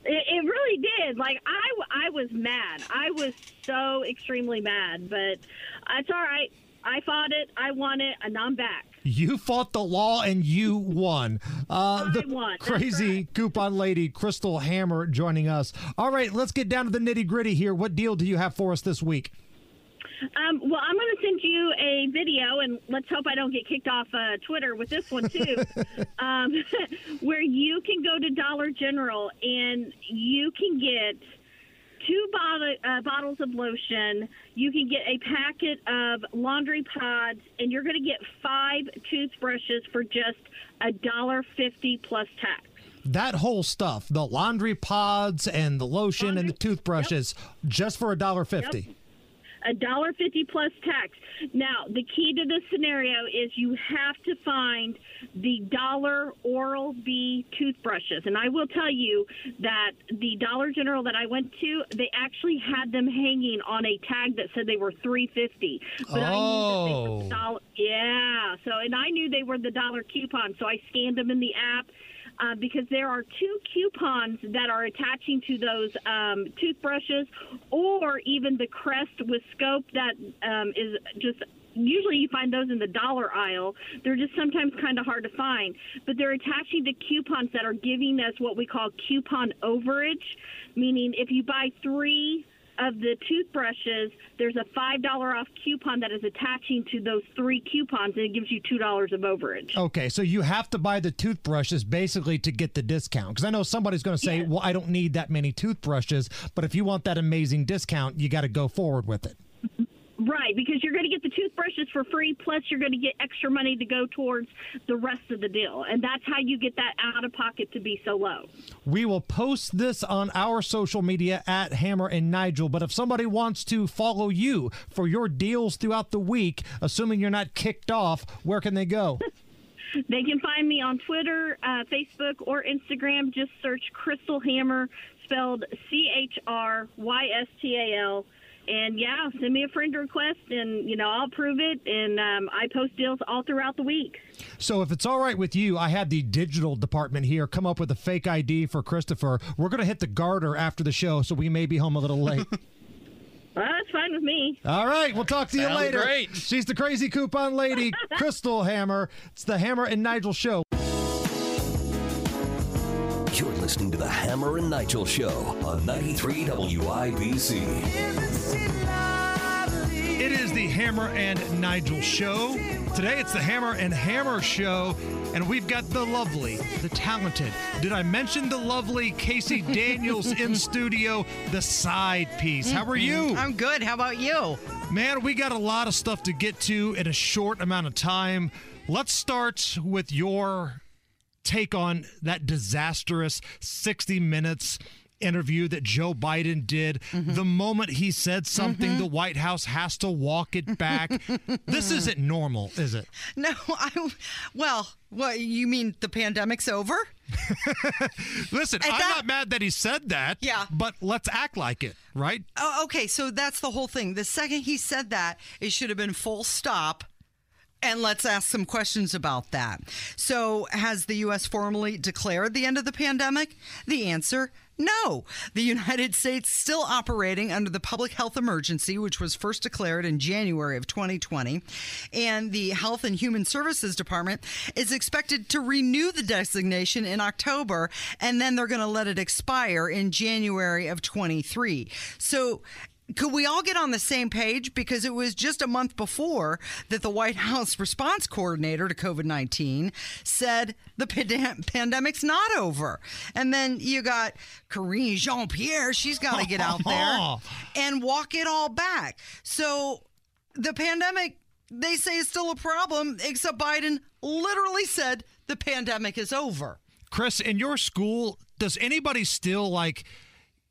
It, it really did. Like I, I was mad. I was so extremely mad. But it's all right. I fought it. I won it, and I'm back. You fought the law and you won. Uh, the won. Crazy coupon lady, Crystal Hammer, joining us. All right, let's get down to the nitty gritty here. What deal do you have for us this week? Um, well, I'm going to send you a video, and let's hope I don't get kicked off uh, Twitter with this one too, um, where you can go to Dollar General and you can get two bottle, uh, bottles of lotion. You can get a packet of laundry pods, and you're going to get five toothbrushes for just a dollar fifty plus tax. That whole stuff, the laundry pods and the lotion and the toothbrushes, just for a dollar fifty. A dollar fifty plus tax. Now, the key to this scenario is you have to find the dollar Oral B toothbrushes, and I will tell you that the Dollar General that I went to, they actually had them hanging on a tag that said they were three fifty. But I knew that they were Oh. dollar. Yeah. So, and I knew they were the dollar coupon, so I scanned them in the app. Uh, because there are two coupons that are attaching to those um, toothbrushes, or even the Crest with scope that um, is just. Usually, you find those in the dollar aisle. They're just sometimes kind of hard to find, but they're attaching to coupons that are giving us what we call coupon overage, meaning if you buy three of the toothbrushes, there's a five dollar off coupon that is attaching to those three coupons, and it gives you two dollars of overage. Okay, so you have to buy the toothbrushes basically to get the discount. Because I know somebody's going to say, well, I don't need that many toothbrushes, but if you want that amazing discount, you got to go forward with it. Right, because you're going to get the toothbrushes for free, plus you're going to get extra money to go towards the rest of the deal. And that's how you get that out of pocket to be so low. We will post this on our social media at Hammer and Nigel. But if somebody wants to follow you for your deals throughout the week, assuming you're not kicked off, where can they go? They can find me on Twitter, uh, Facebook, or Instagram. Just search Crystal Hammer, spelled C H R Y S T A L. And yeah, send me a friend request, and you know I'll approve it. And um, I post deals all throughout the week. So if it's all right with you, I had the digital department here come up with a fake ID for Christopher. We're going to hit the garter after the show, so we may be home a little late. Well, that's fine with me. All right, we'll talk to you Sounds later. great. She's the crazy coupon lady, Crystal Hammer. It's the Hammer and Nigel show. Listening to the Hammer and Nigel Show on 93 WIBC. It is the Hammer and Nigel show. Today it's the Hammer and Hammer show, and we've got the lovely, the talented. Did I mention the lovely Casey Daniels in studio, the side piece? How are you? I'm good. How about you? Man, we got a lot of stuff to get to in a short amount of time. Let's start with your take on that disastrous 60 minutes interview that Joe Biden did. Mm-hmm. The moment he said something, mm-hmm. the White House has to walk it back. this isn't normal, is it? No, I. Well, what you mean? The pandemic's over? Listen, I'm not mad that he said that. Yeah. But let's act like it, right? Oh, okay. So that's the whole thing. The second he said that, it should have been full stop. And let's ask some questions about that. So, has the U.S. formally declared the end of the pandemic? The answer no. The United States still operating under the public health emergency, which was first declared in January of 2020. And the Health and Human Services Department is expected to renew the designation in October, and then they're going to let it expire in January of 23. So, could we all get on the same page? Because it was just a month before that the White House response coordinator to COVID 19 said the pandem- pandemic's not over. And then you got Karine Jean Pierre. She's got to get out there and walk it all back. So the pandemic, they say, is still a problem, except Biden literally said the pandemic is over. Chris, in your school, does anybody still like,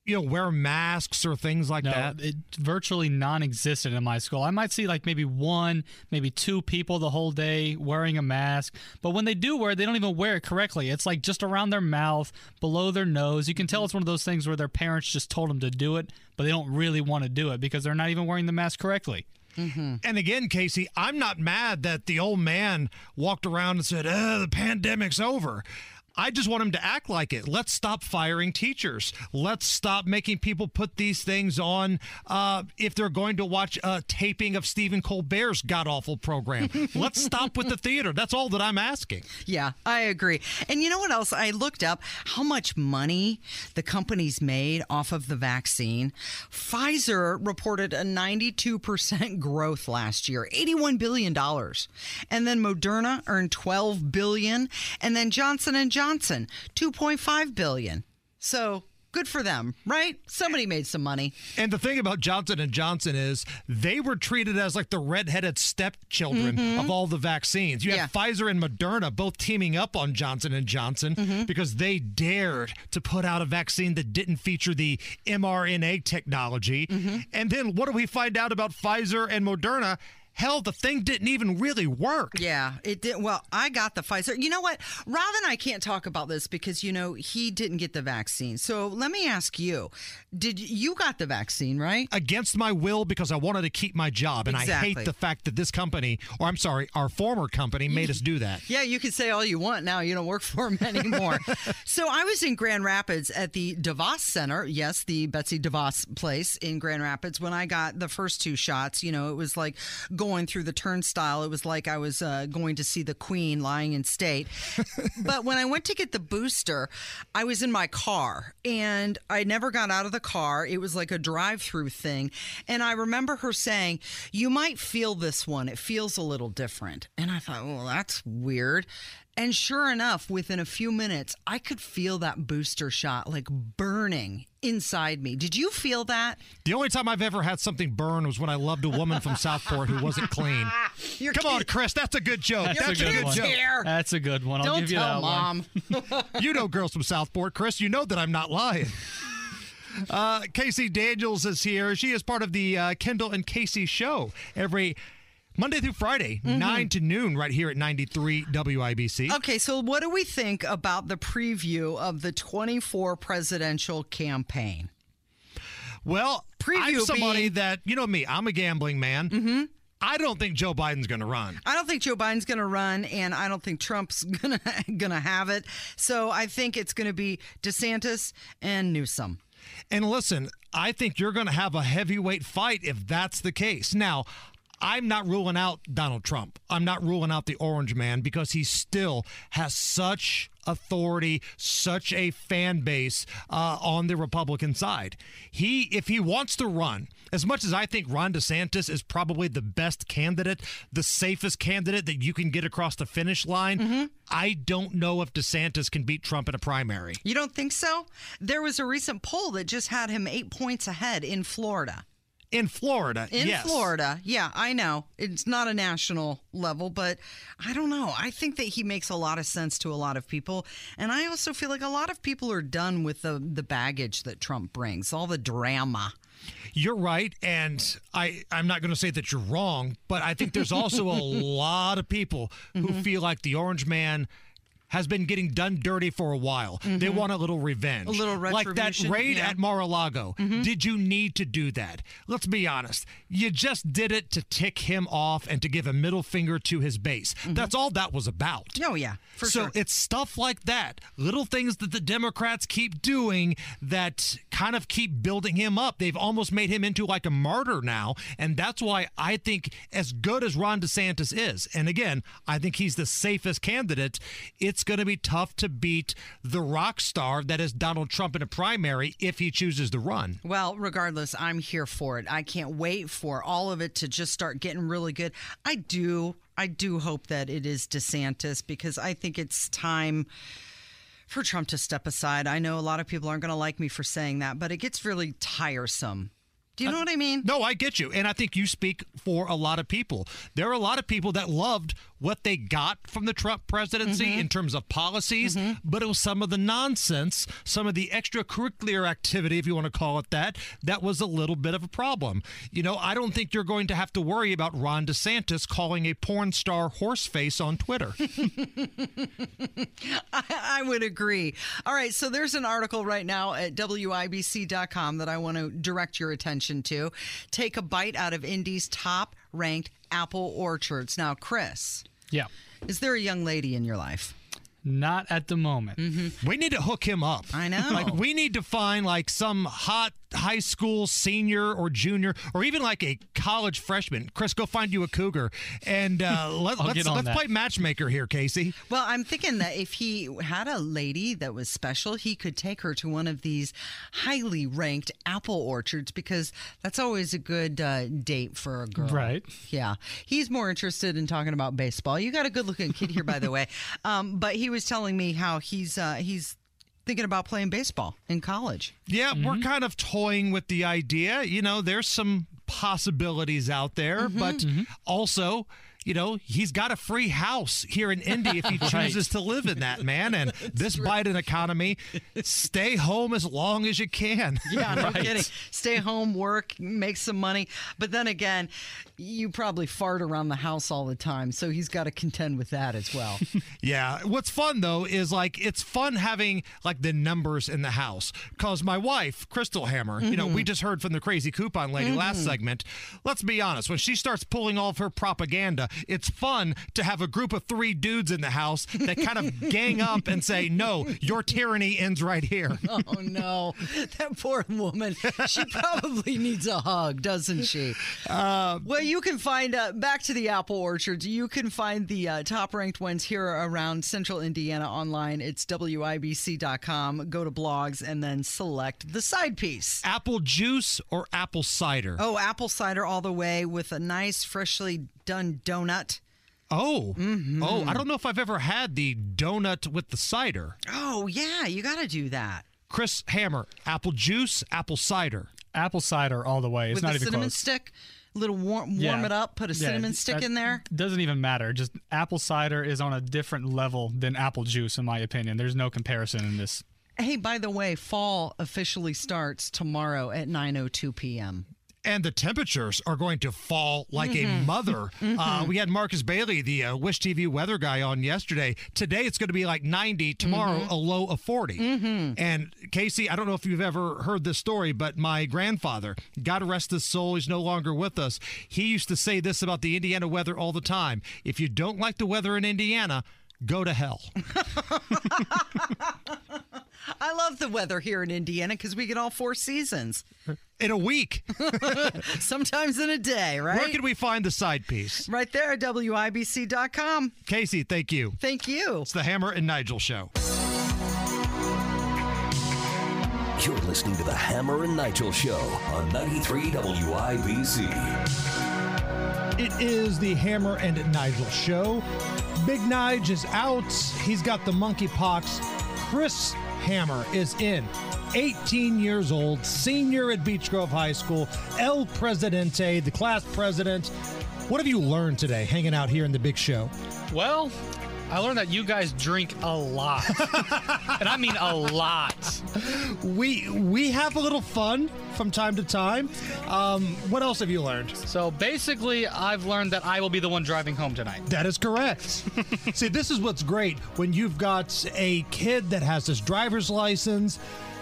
you know, wear masks or things like No, that? it's virtually non-existent in my school. I might see like maybe one, maybe two people the whole day wearing a mask, but when they do wear it, they don't even wear it correctly. It's like just around their mouth, below their nose. You can tell it's one of those things where their parents just told them to do it, but they don't really want to do it because they're not even wearing the mask correctly. And again, Casey, I'm not mad that the old man walked around and said, uh, the pandemic's over. I just want him to act like it. Let's stop firing teachers. Let's stop making people put these things on uh, if they're going to watch a taping of Stephen Colbert's god awful program. Let's stop with the theater. That's all that I'm asking. Yeah, I agree. And you know what else? I looked up how much money the companies made off of the vaccine. Pfizer reported a 92% growth last year, $81 billion. And then Moderna earned 12 billion. And then Johnson & Johnson, 2.5 billion. So good for them, right? Somebody made some money. And the thing about Johnson and Johnson is they were treated as like the redheaded stepchildren Mhm. of all the vaccines. You have Pfizer and Moderna both teaming up on Johnson and Johnson Mm-hmm. because they dared to put out a vaccine that didn't feature the mRNA technology. Mm-hmm. And then what do we find out about Pfizer and Moderna? Hell, the thing didn't even really work. Yeah, it did. Well, I got the Pfizer. You know what? Rob and I can't talk about this because, you know, he didn't get the vaccine. So let me ask you Did you got the vaccine, right? Against my will because I wanted to keep my job. And I hate the fact that this company, or I'm sorry, our former company made us do that. Yeah, you can say all you want now. You don't work for him anymore. so I was in Grand Rapids at the DeVos Center. Yes, the Betsy DeVos place in Grand Rapids. When I got the first two shots, you know, it was like going through the turnstile. It was like I was uh, going to see the Queen lying in state. but when I went to get the booster, I was in my car and I never got out of the car. It was like a drive through thing. And I remember her saying, You might feel this one. It feels a little different. And I thought, Well, that's weird. And sure enough, within a few minutes, I could feel that booster shot like burning inside me. Did you feel that? The only time I've ever had something burn was when I loved a woman from Southport who wasn't clean. Your Come on, Chris, that's a good joke. That's, That's, a good, good one. joke. That's a good one. I'll Don't give you tell that one. mom. you know girls from Southport, Chris. You know that I'm not lying. Uh, Casey Daniels is here. She is part of the uh, Kendall and Casey show every Monday through Friday, Mm-hmm. 9 to noon, right here at 93 WIBC. Okay, so what do we think about the preview of the 24 presidential campaign? Well, preview I'm somebody being- that, you know me, I'm a gambling man. Mm-hmm. I don't think Joe Biden's going to run. I don't think Joe Biden's going to run, and I don't think Trump's going to going to have it. So I think it's going to be DeSantis and Newsom. And listen, I think you're going to have a heavyweight fight if that's the case. Now, I'm not ruling out Donald Trump. I'm not ruling out the Orange Man because he still has such authority, such a fan base uh, on the Republican side. He, if he wants to run, as much as I think Ron DeSantis is probably the best candidate, the safest candidate that you can get across the finish line, I don't know if DeSantis can beat Trump in a primary. You don't think so? There was a recent poll that just had him eight points ahead in Florida. In Florida, In yes. Florida, yeah, I know. It's not a national level, but I don't know. I think that he makes a lot of sense to a lot of people. And I also feel like a lot of people are done with the, the baggage that Trump brings, all the drama. You're right, and I I'm not going to say that you're wrong, but I think there's also a lot of people who Mm-hmm. feel like the Orange Man has been getting done dirty for a while. They want a little revenge. Mm-hmm. A little Like that raid yeah. at Mar-a-Lago. Mhm. Did you need to do that? Let's be honest. You just did it to tick him off and to give a middle finger to his base. That's all that was about. Oh, yeah, for so sure. it's stuff like that, little things that the Democrats keep doing that kind of keep building him up. They've almost made him into like a martyr now. And that's why I think, as good as Ron DeSantis is, and again, I think he's the safest candidate, it's going to be tough to beat the rock star that is Donald Trump in a primary if he chooses to run. Well, regardless, I'm here for it. I can't wait for all of it to just start getting really good. I do, I do hope that it is DeSantis because I think it's time for Trump to step aside. I know a lot of people aren't going to like me for saying that, but it gets really tiresome. Do you know what I mean? No, I get you. And I think you speak for a lot of people. There are a lot of people that loved what they got from the Trump presidency Mm-hmm. in terms of policies, but it was some of the nonsense, some of the extracurricular activity, if you want to call it that, that was a little bit of a problem. You know, I don't think you're going to have to worry about Ron DeSantis calling a porn star horseface on Twitter. I, I would agree. All right, so there's an article right now at WIBC.com that I want to direct your attention to. Take a bite out of Indy's top ranked apple orchards. Now, Chris, Yeah. is there a young lady in your life? Not at the moment. Mm-hmm. We need to hook him up. I know. Like we need to find like some hot high school senior or junior or even like a college freshman. Chris, go find you a cougar and uh, let, I'll let's let's play matchmaker here, Casey. Well, I'm thinking that if he had a lady that was special, he could take her to one of these highly ranked apple orchards because that's always a good uh, date for a girl. Right. Yeah. He's more interested in talking about baseball. You got a good looking kid here, by the way. Um, but he was telling me how he's uh, he's thinking about playing baseball in college. Yeah, we're mm-hmm. kind of toying with the idea. You know, there's some possibilities out there, mm-hmm. but mm-hmm. also, you know, he's got a free house here in Indy if he Right. chooses to live in that, man. And this Biden economy, stay home as long as you can. Yeah, no kidding. Stay home, work, make some money. But then again, you probably fart around the house all the time, so he's got to contend with that as well. Yeah. What's fun though is like it's fun having like the numbers in the house. Cause my wife, Crystal Hammer, you know, we mm-hmm. just heard from the crazy coupon lady last mm-hmm. segment. Let's be honest, when she starts pulling all of her propaganda, it's fun to have a group of three dudes in the house that kind of gang up and say, No, your tyranny ends right here. oh no, that poor woman. She probably needs a hug, doesn't she? Uh, well, you can find uh, back to the apple orchards. You can find the uh, top ranked ones here around Central Indiana online. It's wibc.com. Go to blogs and then select the side piece. Apple juice or apple cider? Oh, apple cider all the way with a nice, freshly done donut. Oh. Mm-hmm. Oh, I don't know if I've ever had the donut with the cider. Oh, yeah, you got to do that. Chris Hammer, apple juice, apple cider. Apple cider all the way. It's with not a even cinnamon close. stick, little warm, warm Yeah. it up, put a Yeah, cinnamon stick in there. Doesn't even matter. Just apple cider is on a different level than apple juice, in my opinion. There's no comparison in this. Hey, by the way, fall officially starts tomorrow at 9:02 p.m. and the temperatures are going to fall like a Mhm. mother. Uh, Mhm. we had Marcus Bailey, the uh, WISH-TV weather guy, on yesterday. Today it's going to be like 90. Tomorrow Mhm. a low of 40. And Casey, I don't know if you've ever heard this story, but my grandfather, God rest his soul, he's no longer with us. He used to say this about the Indiana weather all the time: If you don't like the weather in Indiana. Go to hell. I love the weather here in Indiana because we get all four seasons in a week, sometimes in a day. Right? Where can we find the side piece? Right there at wibc.com. Casey, thank you. Thank you. It's the Hammer and Nigel show. You're listening to the Hammer and Nigel Show on 93 WIBC. It is the Hammer and Nigel show. Big Nige is out. He's got the monkeypox. Chris Hammer is in. 18 years old, senior at Beech Grove High School, El Presidente, the class president. What have you learned today hanging out here in the big show? Well, I learned that you guys drink a lot. and I mean a lot. We we have a little fun from time to time. Um, what else have you learned? So basically, I've learned that I will be the one driving home tonight. That is correct. See, this is what's great when you've got a kid that has his driver's license.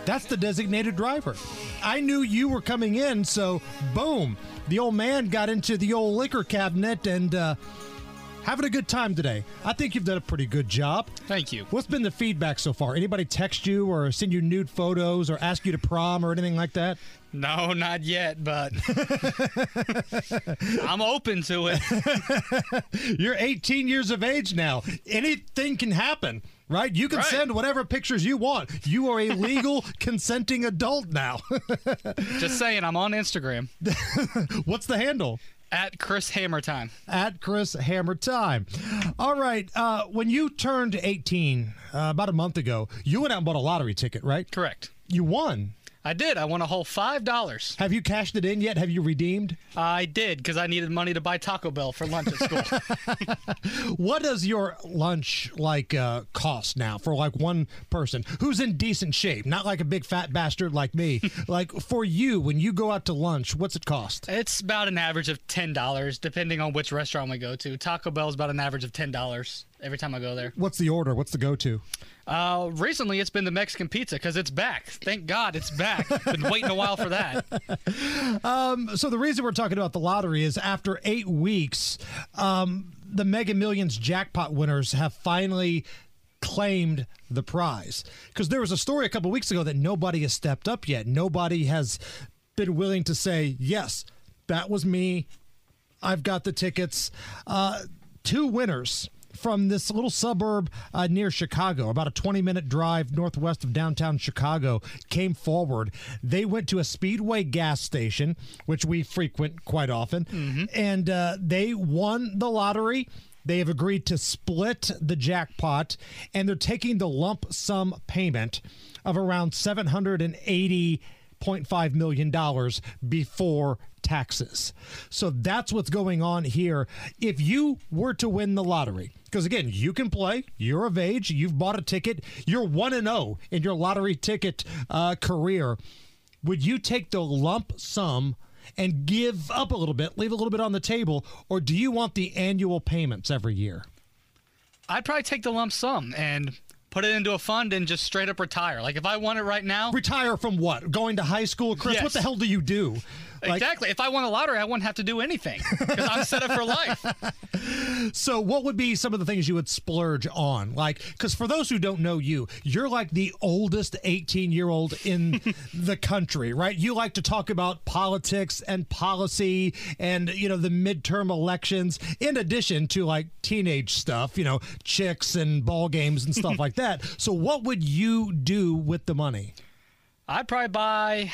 That's the designated driver. I knew you were coming in, so boom, the old man got into the old liquor cabinet and uh, having a good time today. I think you've done a pretty good job. Thank you. What's been the feedback so far? Anybody text you or send you nude photos or ask you to prom or anything like that? No, not yet, but I'm open to it. You're 18 years of age now. Anything can happen, right? You can Right. send whatever pictures you want. You are a legal, consenting adult now. Just saying, I'm on Instagram. What's the handle? At Chris Hammer Time. At Chris Hammer Time. All right. Uh, when you turned 18 uh, about a month ago, you went out and bought a lottery ticket, right? Correct. You won. I did. I won a whole five dollars. Have you cashed it in yet? Have you redeemed? I did because I needed money to buy Taco Bell for lunch at school. What does your lunch like uh, cost now for like one person who's in decent shape, not like a big fat bastard like me? like for you, when you go out to lunch, what's it cost? it's about an average of ten dollars, depending on which restaurant we go to. Taco Bell is about an average of ten dollars every time I go there. What's the order? What's the go-to? Uh, recently, it's been the Mexican pizza because it's back. Thank God it's back. been waiting a while for that. Um, so the reason we're talking about the lottery is after eight weeks, um, the Mega Millions jackpot winners have finally claimed the prize. Because there was a story a couple weeks ago that nobody has stepped up yet. Nobody has been willing to say, yes, that was me. I've got the tickets. Uh, two winners from this little suburb uh, near Chicago, about a 20 minute drive northwest of downtown Chicago, came forward. They went to a Speedway gas station, which we frequent quite often, and uh, they won the lottery. They have agreed to split the jackpot, and they're taking the lump sum payment of around $780.5 million before taxes. So that's what's going on here. If you were to win the lottery, because again, you can play, you're of age, you've bought a ticket, you're 1 and 0 in your lottery ticket uh, career, would you take the lump sum? And give up a little bit, leave a little bit on the table, or do you want the annual payments every year? I'd probably take the lump sum and put it into a fund and just straight up retire. Like if I won it right now, retire from what? Going to high school, Chris? What the hell do you do? Like- exactly. If I won a lottery, I wouldn't have to do anything because I'm set up for life. So, what would be some of the things you would splurge on? Like, because for those who don't know you, you're like the oldest 18 year old in the country, right? You like to talk about politics and policy and, you know, the midterm elections, in addition to like teenage stuff, you know, chicks and ball games and stuff like that. So, what would you do with the money? I'd probably buy.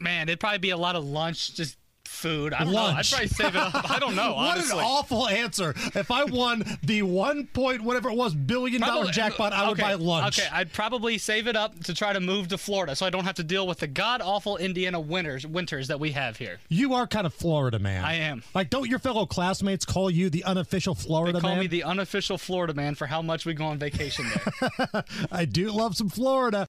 Man, it'd probably be a lot of lunch, just food. I don't know. I'd probably save it up. I don't know. what honestly. an awful answer. If I won the one point whatever it was billion dollar Probably- jackpot, I would okay, buy lunch. Okay, I'd probably save it up to try to move to Florida so I don't have to deal with the god awful Indiana winters winters that we have here. You are kind of Florida man. I am. Like, don't your fellow classmates call you the unofficial Florida They call man? me the unofficial Florida man for how much we go on vacation there. I do love some Florida.